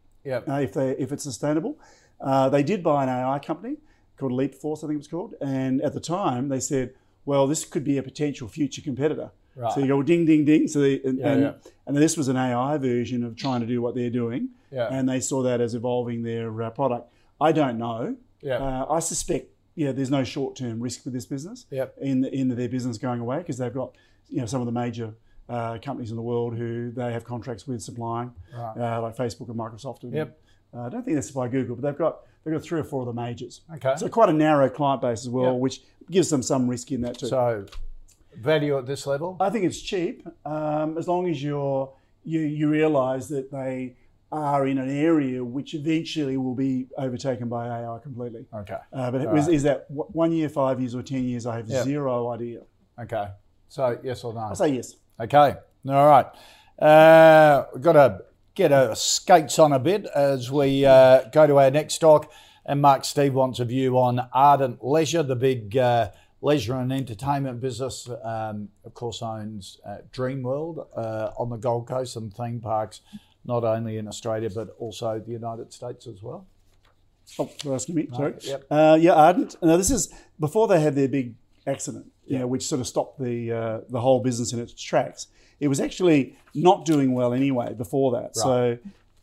Uh, if they if it's sustainable. Uh, they did buy an AI company called Leapforce, I think it was called, and at the time they said, well, this could be a potential future competitor. Right. So you go ding, ding, ding. So they, and, Yeah, and, yeah. and this was an AI version of trying to do what they're doing, Yeah. and they saw that as evolving their uh, product. I don't know. Yeah. Uh, I suspect, yeah, there's no short-term risk with this business Yep. in the, in their business going away because they've got, you know, some of the major uh, companies in the world who they have contracts with supplying, Right. uh, like Facebook and Microsoft. And, Yep. Uh, I don't think they by Google, but they've got they've got three or four of the majors. Okay. So quite a narrow client base as well, Yep. which gives them some risk in that too. So, value at this level? I think it's cheap um, as long as you're you you realise that they are in an area which eventually will be overtaken by AI completely. Okay. Uh, but it was, right. is that one year, five years, or ten years? I have Yep. zero idea. Okay. So, yes or no? I say yes. Okay. All right. Uh, we've got to get our skates on a bit as we uh, go to our next talk. And Mark Steve wants a view on Ardent Leisure, the big uh, leisure and entertainment business. Um, of course, owns uh, Dreamworld uh, on the Gold Coast and theme parks, not only in Australia but also the United States as well. Oh, you're asking me. Sorry. yep. Uh, yeah, Ardent. Now this is before they had their big accident, you know, which sort of stopped the uh, the whole business in its tracks. It was actually not doing well anyway before that. So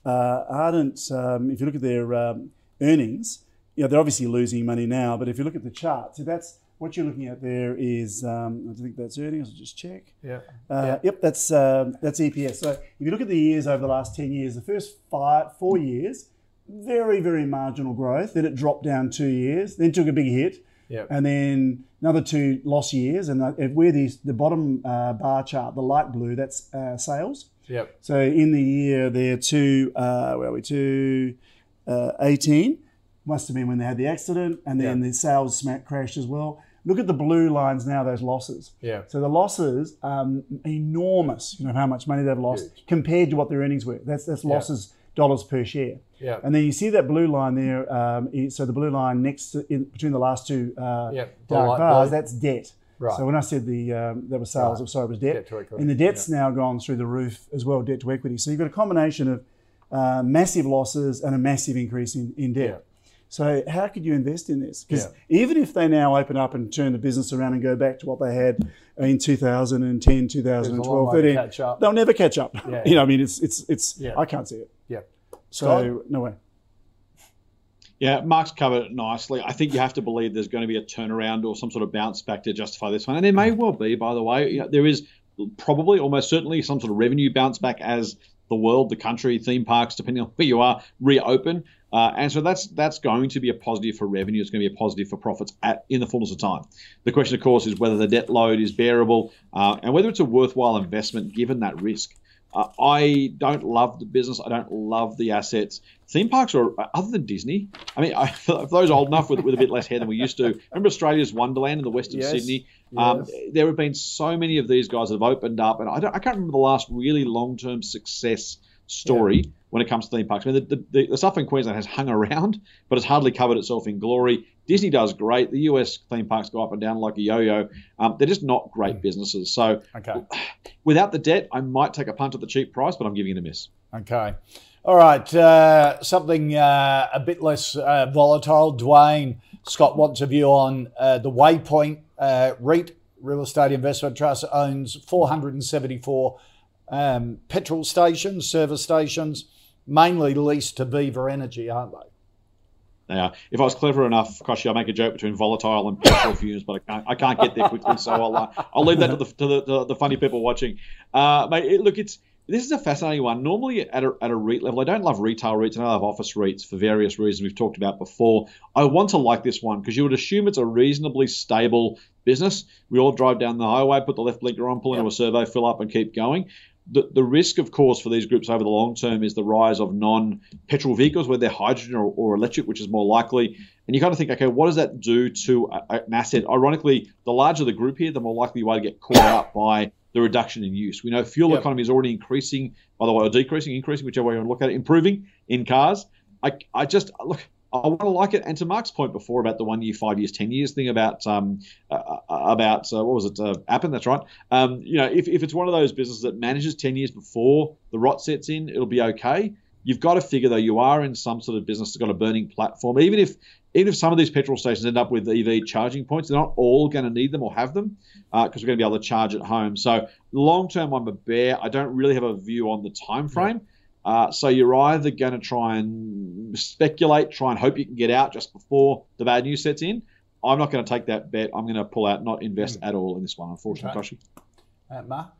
uh, Ardent, um, if you look at their um, earnings, you know, they're obviously losing money now. But if you look at the chart, so that's what you're looking at there is um, I think that's earnings. I'll just check. Yeah. Uh, Yep, that's um, that's EPS. So if you look at the years over the last ten years, the first five, four years, very very marginal growth. Then it dropped down two years, then took a big hit, Yep. and then another two loss years. And uh, where the the bottom uh, bar chart, the light blue, that's uh, sales. Yep. So in the year they're to uh, where are we to uh, 18 must have been when they had the accident, and then Yeah. the sales smack crashed as well. Look at the blue lines now; those losses. Yeah. So the losses um, enormous. You know how much money they've lost compared to what their earnings were. That's that's losses dollars per share. Yeah. And then you see that blue line there. Um, so the blue line next to, in, between the last two uh, Yep, dark light bars, blue. that's debt. Right. So when I said the um, that was sales, Right. sorry, it was debt. Debt to equity, And the debt's now gone through the roof as well, debt to equity. So you've got a combination of uh, massive losses and a massive increase in, in debt. Yeah. So how could you invest in this? Because Yeah. even if they now open up and turn the business around and go back to what they had in 2010, 2012, 13, catch up. they'll never catch up. Yeah. you know, I mean, it's it's it's. Yeah. I can't see it. Yeah. So no way. Yeah, Mark's covered it nicely. I think you have to believe there's going to be a turnaround or some sort of bounce back to justify this one, and there may well be. By the way, You know, there is probably almost certainly some sort of revenue bounce back as the world, the country, theme parks, depending on where you are, reopen. Uh, and so that's that's going to be a positive for revenue. It's going to be a positive for profits at in the fullness of time. The question, of course, is whether the debt load is bearable uh, and whether it's a worthwhile investment given that risk. Uh, I don't love the business. I don't love the assets. Theme parks are, other than Disney, I mean, I, for those old enough with, with a bit less hair than we used to, remember Australia's Wonderland in the west of Yes, Sydney? Um, there have been so many of these guys that have opened up, and I, don't, I can't remember the last really long term success story when it comes to theme parks. I mean, the, the, the stuff in Queensland has hung around, but it's hardly covered itself in glory. Disney does great. The US theme parks go up and down like a yo yo. Um, they're just not great businesses. So, Okay. without the debt, I might take a punt at the cheap price, but I'm giving it a miss. Okay. All right. Uh, something uh, a bit less uh, volatile. Dwayne Scott wants a view on uh, the Waypoint uh, REIT, Real Estate Investment Trust, owns 474 um, petrol stations, service stations, mainly leased to Viva Energy, aren't they? Now, if I was clever enough, Kochie, I'd make a joke between volatile and petrol fumes, but I can't, I can't get there quickly, so I'll, uh, I'll leave that to the, to the, to the funny people watching. Uh, mate, it, look, it's this is a fascinating one. Normally, at a, at a REIT level, I don't love retail REITs and I love office REITs for various reasons we've talked about before. I want to like this one because you would assume it's a reasonably stable business. We all drive down the highway, put the left blinker on, pull into a servo, fill up, and keep going. The, the risk, of course, for these groups over the long term is the rise of non petrol vehicles, whether they're hydrogen or, or electric, which is more likely. And you kind of think, okay, what does that do to an asset? Ironically, the larger the group here, the more likely you are to get caught up by the reduction in use. We know fuel Yep. economy is already increasing, by the way, or decreasing, increasing, whichever way you want to look at it, improving in cars. I, I just look. I want to like it. And to Mark's point before about the one year, five years, ten years thing about um uh, uh, about uh, what was it, uh, Appen? That's right. Um, you know, if, if it's one of those businesses that manages ten years before the rot sets in, it'll be okay. You've got to figure though you are in some sort of business that's got a burning platform. Even if even if some of these petrol stations end up with EV charging points, they're not all going to need them or have them because uh, we're going to be able to charge at home. So long term, I'm a bear. I don't really have a view on the time frame. Yeah. Uh, so you're either going to try and speculate, try and hope you can get out just before the bad news sets in. I'm not going to take that bet. I'm going to pull out, not invest mm. at all in this one, unfortunately, okay. Uh, Mark?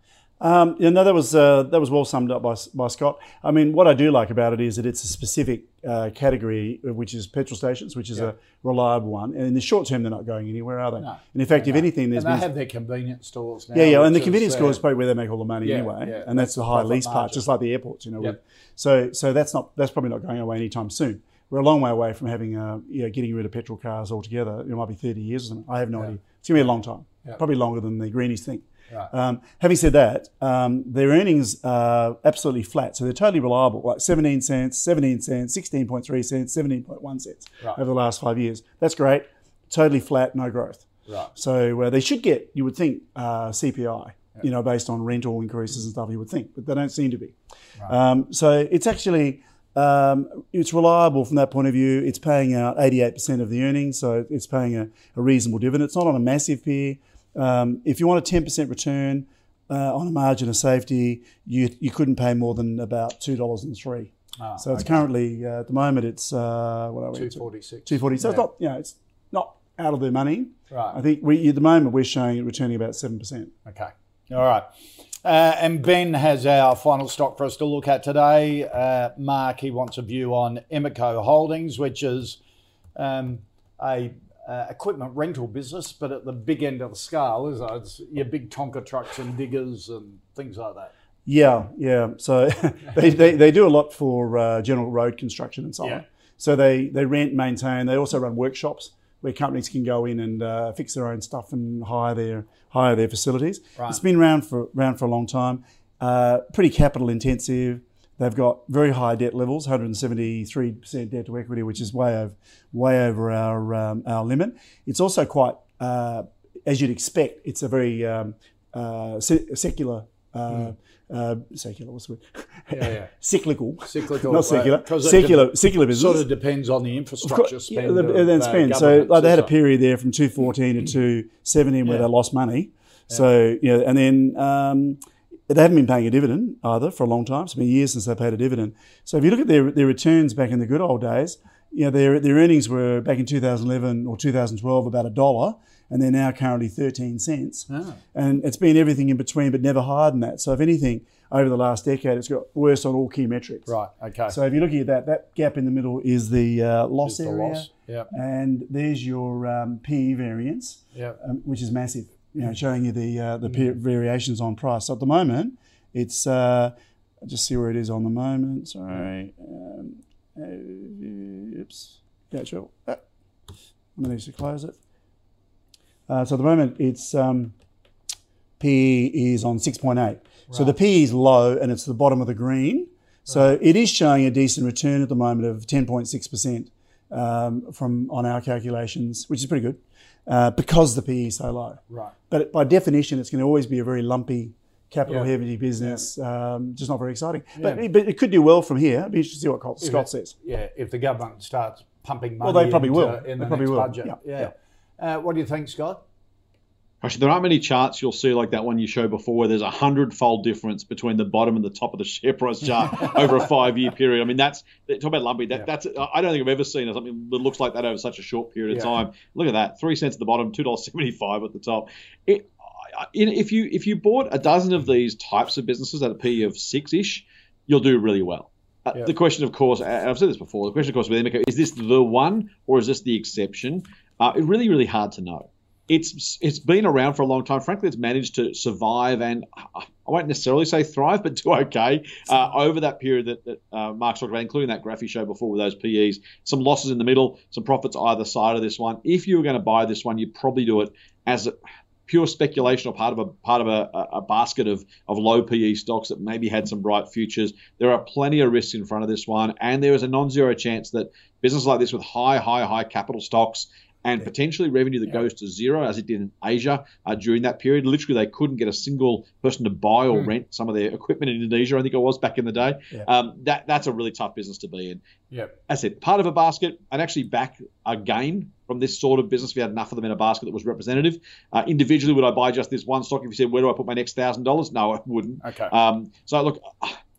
Um, yeah, no, that was uh, that was well summed up by, by Scott. I mean, what I do like about it is that it's a specific uh, category, which is petrol stations, which is a reliable one. And in the short term, they're not going anywhere, are they? No. And in fact, if anything, there's and they been have their convenience stores now. Yeah, yeah, and the convenience stores is probably where they make all the money yeah, anyway, yeah, and that's the high lease margin. part, just like the airports, you know. Yep. So, so that's not that's probably not going away anytime soon. We're a long way away from having, uh, you know, getting rid of petrol cars altogether. It might be 30 years or something. I have no idea. It's going to be a long time, probably longer than the greenies think. Right. Um, having said that, um, their earnings are absolutely flat, so they're totally reliable. Like 17 cents, 17 cents, 16.3 cents, 17.1 cents right. over the last five years. That's great. Totally flat, no growth. Right. So uh, they should get, you would think, uh, CPI. You know, based on rental increases and stuff, you would think, but they don't seem to be. Right. Um, so it's actually um, it's reliable from that point of view. It's paying out 88% of the earnings, so it's paying a, a reasonable dividend. It's not on a massive PE. Um, if you want a 10% return uh, on a margin of safety, you, you couldn't pay more than about $2.03. Ah, so it's okay. currently, uh, at the moment, it's, uh, what are we? 246. 240. So Yeah. it's not, you know, it's not out of the money. Right. I think we, at the moment we're showing it returning about 7%. Okay. All right. Uh, and Ben has our final stock for us to look at today. Uh, Mark, he wants a view on Emeco Holdings, which is um, a uh, equipment rental business, but at the big end of the scale, is it? It's your big Tonka trucks and diggers and things like that. Yeah, yeah. So they, they, they do a lot for uh, general road construction and so Yeah. on. So they, they rent, maintain. They also run workshops where companies can go in and uh, fix their own stuff and hire their hire their facilities. Right. It's been around for around for a long time. Uh, pretty capital intensive. They've got very high debt levels, 173% debt to equity, which is way over way over our um, our limit. It's also quite, uh, as you'd expect, it's a very um, uh, se- secular. Uh, uh, secular, what's the word? Yeah, yeah. Cyclical. Cyclical, Not secular. uh, 'cause it secular, secular business. Sort of depends on the infrastructure course, spend. yeah, the- of, then uh, spend. So like they had a period there from 214 to 217 where they lost money. So yeah, and then um, they haven't been paying a dividend either for a long time. It's been years since they paid a dividend. So if you look at their their returns back in the good old days, you know their their earnings were back in 2011 or 2012 about a dollar, and they're now currently 13 cents. Ah. And it's been everything in between, but never higher than that. So if anything, over the last decade, it's got worse on all key metrics. Right, okay. So if you're looking at that, that gap in the middle is the uh, loss Is the area, loss, yeah. and there's your um, PE variance, Yeah. um, which is massive. You Mm. know, showing you the uh, the P- variations on price. So at the moment, it's uh, just see where it is on the moment. Sorry, um, uh, oops, yeah, sure. Ah, I'm going to need to close it. Uh, so at the moment, it's um, PE is on 6.8. So the PE is low and it's the bottom of the green. So it is showing a decent return at the moment of 10.6% um, from on our calculations, which is pretty good uh, because the PE is so low. Right. But by definition, it's going to always be a very lumpy, capital Yeah. heavy business, um, just not very exciting. Yeah. But, but it could do well from here. It'd be interesting to see what Scott- Scott it- says. Yeah, if the government starts pumping money Well, they probably into- will. in They the probably next will. budget. Yeah, Yeah. Uh, what do you think, Scott? Actually, there aren't many charts you'll see like that one you showed before where there's a hundred-fold difference between the bottom and the top of the share price chart over a five-year period. I mean, that's talk about lumpy. That, Yeah. That's I don't think I've ever seen something that looks like that over such a short period of Yeah. time. Look at that, three cents at the bottom, two dollars seventy-five at the top. It, if you if you bought a dozen of these types of businesses at a P of six-ish, you'll do really well. Uh, Yeah. The question, of course, and I've said this before, the question, of course, with Emeco, is this the one or is this the exception? Uh, it's really, really hard to know. It's it's been around for a long time. Frankly, it's managed to survive and uh, I won't necessarily say thrive, but do okay uh, over that period that, that uh, Mark's talked about, including that graph he showed before with those PEs. Some losses in the middle, some profits either side of this one. If you were going to buy this one, you'd probably do it as a pure speculation or part of a part of a, a- basket of, of low PE stocks that maybe had some bright futures. There are plenty of risks in front of this one, and there is a non-zero chance that businesses like this with high, high, high capital stocks and potentially revenue that goes to zero, as it did in Asia uh, during that period. Literally, they couldn't get a single person to buy or mm. rent some of their equipment in Indonesia. I think it was back in the day. Yeah. Um, that that's a really tough business to be in. Yeah, I said part of a basket. I'd actually back a gain from this sort of business if you had enough of them in a basket that was representative. Uh, individually, would I buy just this one stock? If you said, "Where do I put my next thousand dollars?" No, I wouldn't. Okay. Um, so look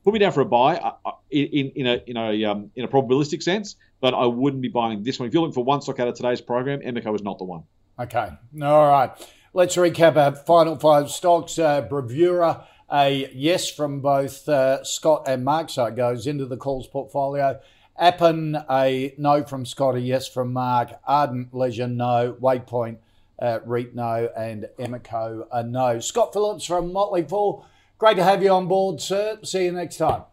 put me down for a buy uh, uh, in, in a in a um, in a probabilistic sense, but I wouldn't be buying this one. If you're looking for one stock out of today's program, Emeco is not the one. Okay, all right. Let's recap our final five stocks. Uh, Bravura, a yes from both uh, Scott and Mark, so it goes into the calls portfolio. Appen, a no from Scott, a yes from Mark. Ardent Leisure, no. Waypoint, uh, REIT, no. And Emeco, a no. Scott Phillips from Motley Fool Great to have you on board, sir. See you next time.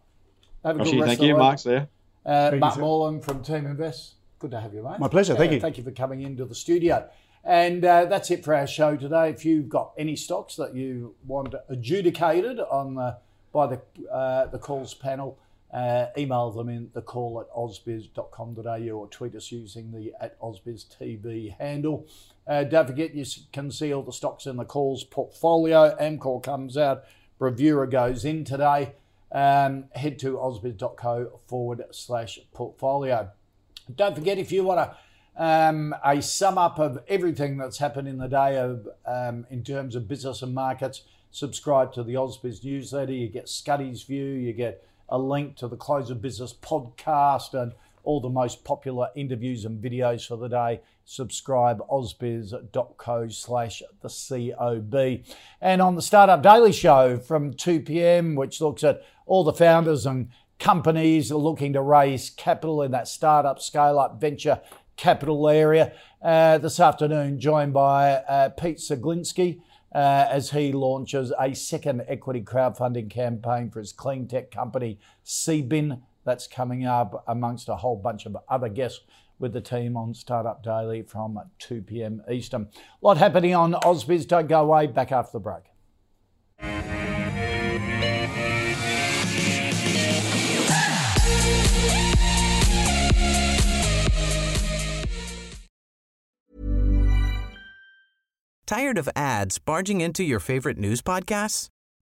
Have a good Actually, rest thank you, Mark's there. Uh, Matt Moreland from Team Invest. Good to have you, mate. My pleasure. Thank uh, you. Thank you for coming into the studio. And uh, that's it for our show today. If you've got any stocks that you want adjudicated on the, by the uh, the calls panel, uh, email them in the call at ausbiz.com.au or tweet us using the at ausbiztv handle. Uh, don't forget you can see all the stocks in the calls portfolio. Amcor comes out Bravura goes in today. Um, head to ausbiz.co forward slash portfolio. Don't forget if you want a, um, a sum up of everything that's happened in the day of um, in terms of business and markets, subscribe to the Ausbiz newsletter. You get Scuddy's view, you get a link to the Close of Business podcast and all the most popular interviews and videos for the day. Subscribe ausbiz.co slash the COB. And on the Startup Daily Show from 2 p.m., which looks at all the founders and companies looking to raise capital in that startup, scale up, venture capital area. Uh, this afternoon, joined by uh, Pete Zaglinski. Uh, as he launches a second equity crowdfunding campaign for his clean tech company, CBIN. That's coming up amongst a whole bunch of other guests with the team on Startup Daily from 2 p.m. Eastern. A lot happening on Ausbiz. Don't go away. Back after the break. Tired of ads barging into your favorite news podcasts?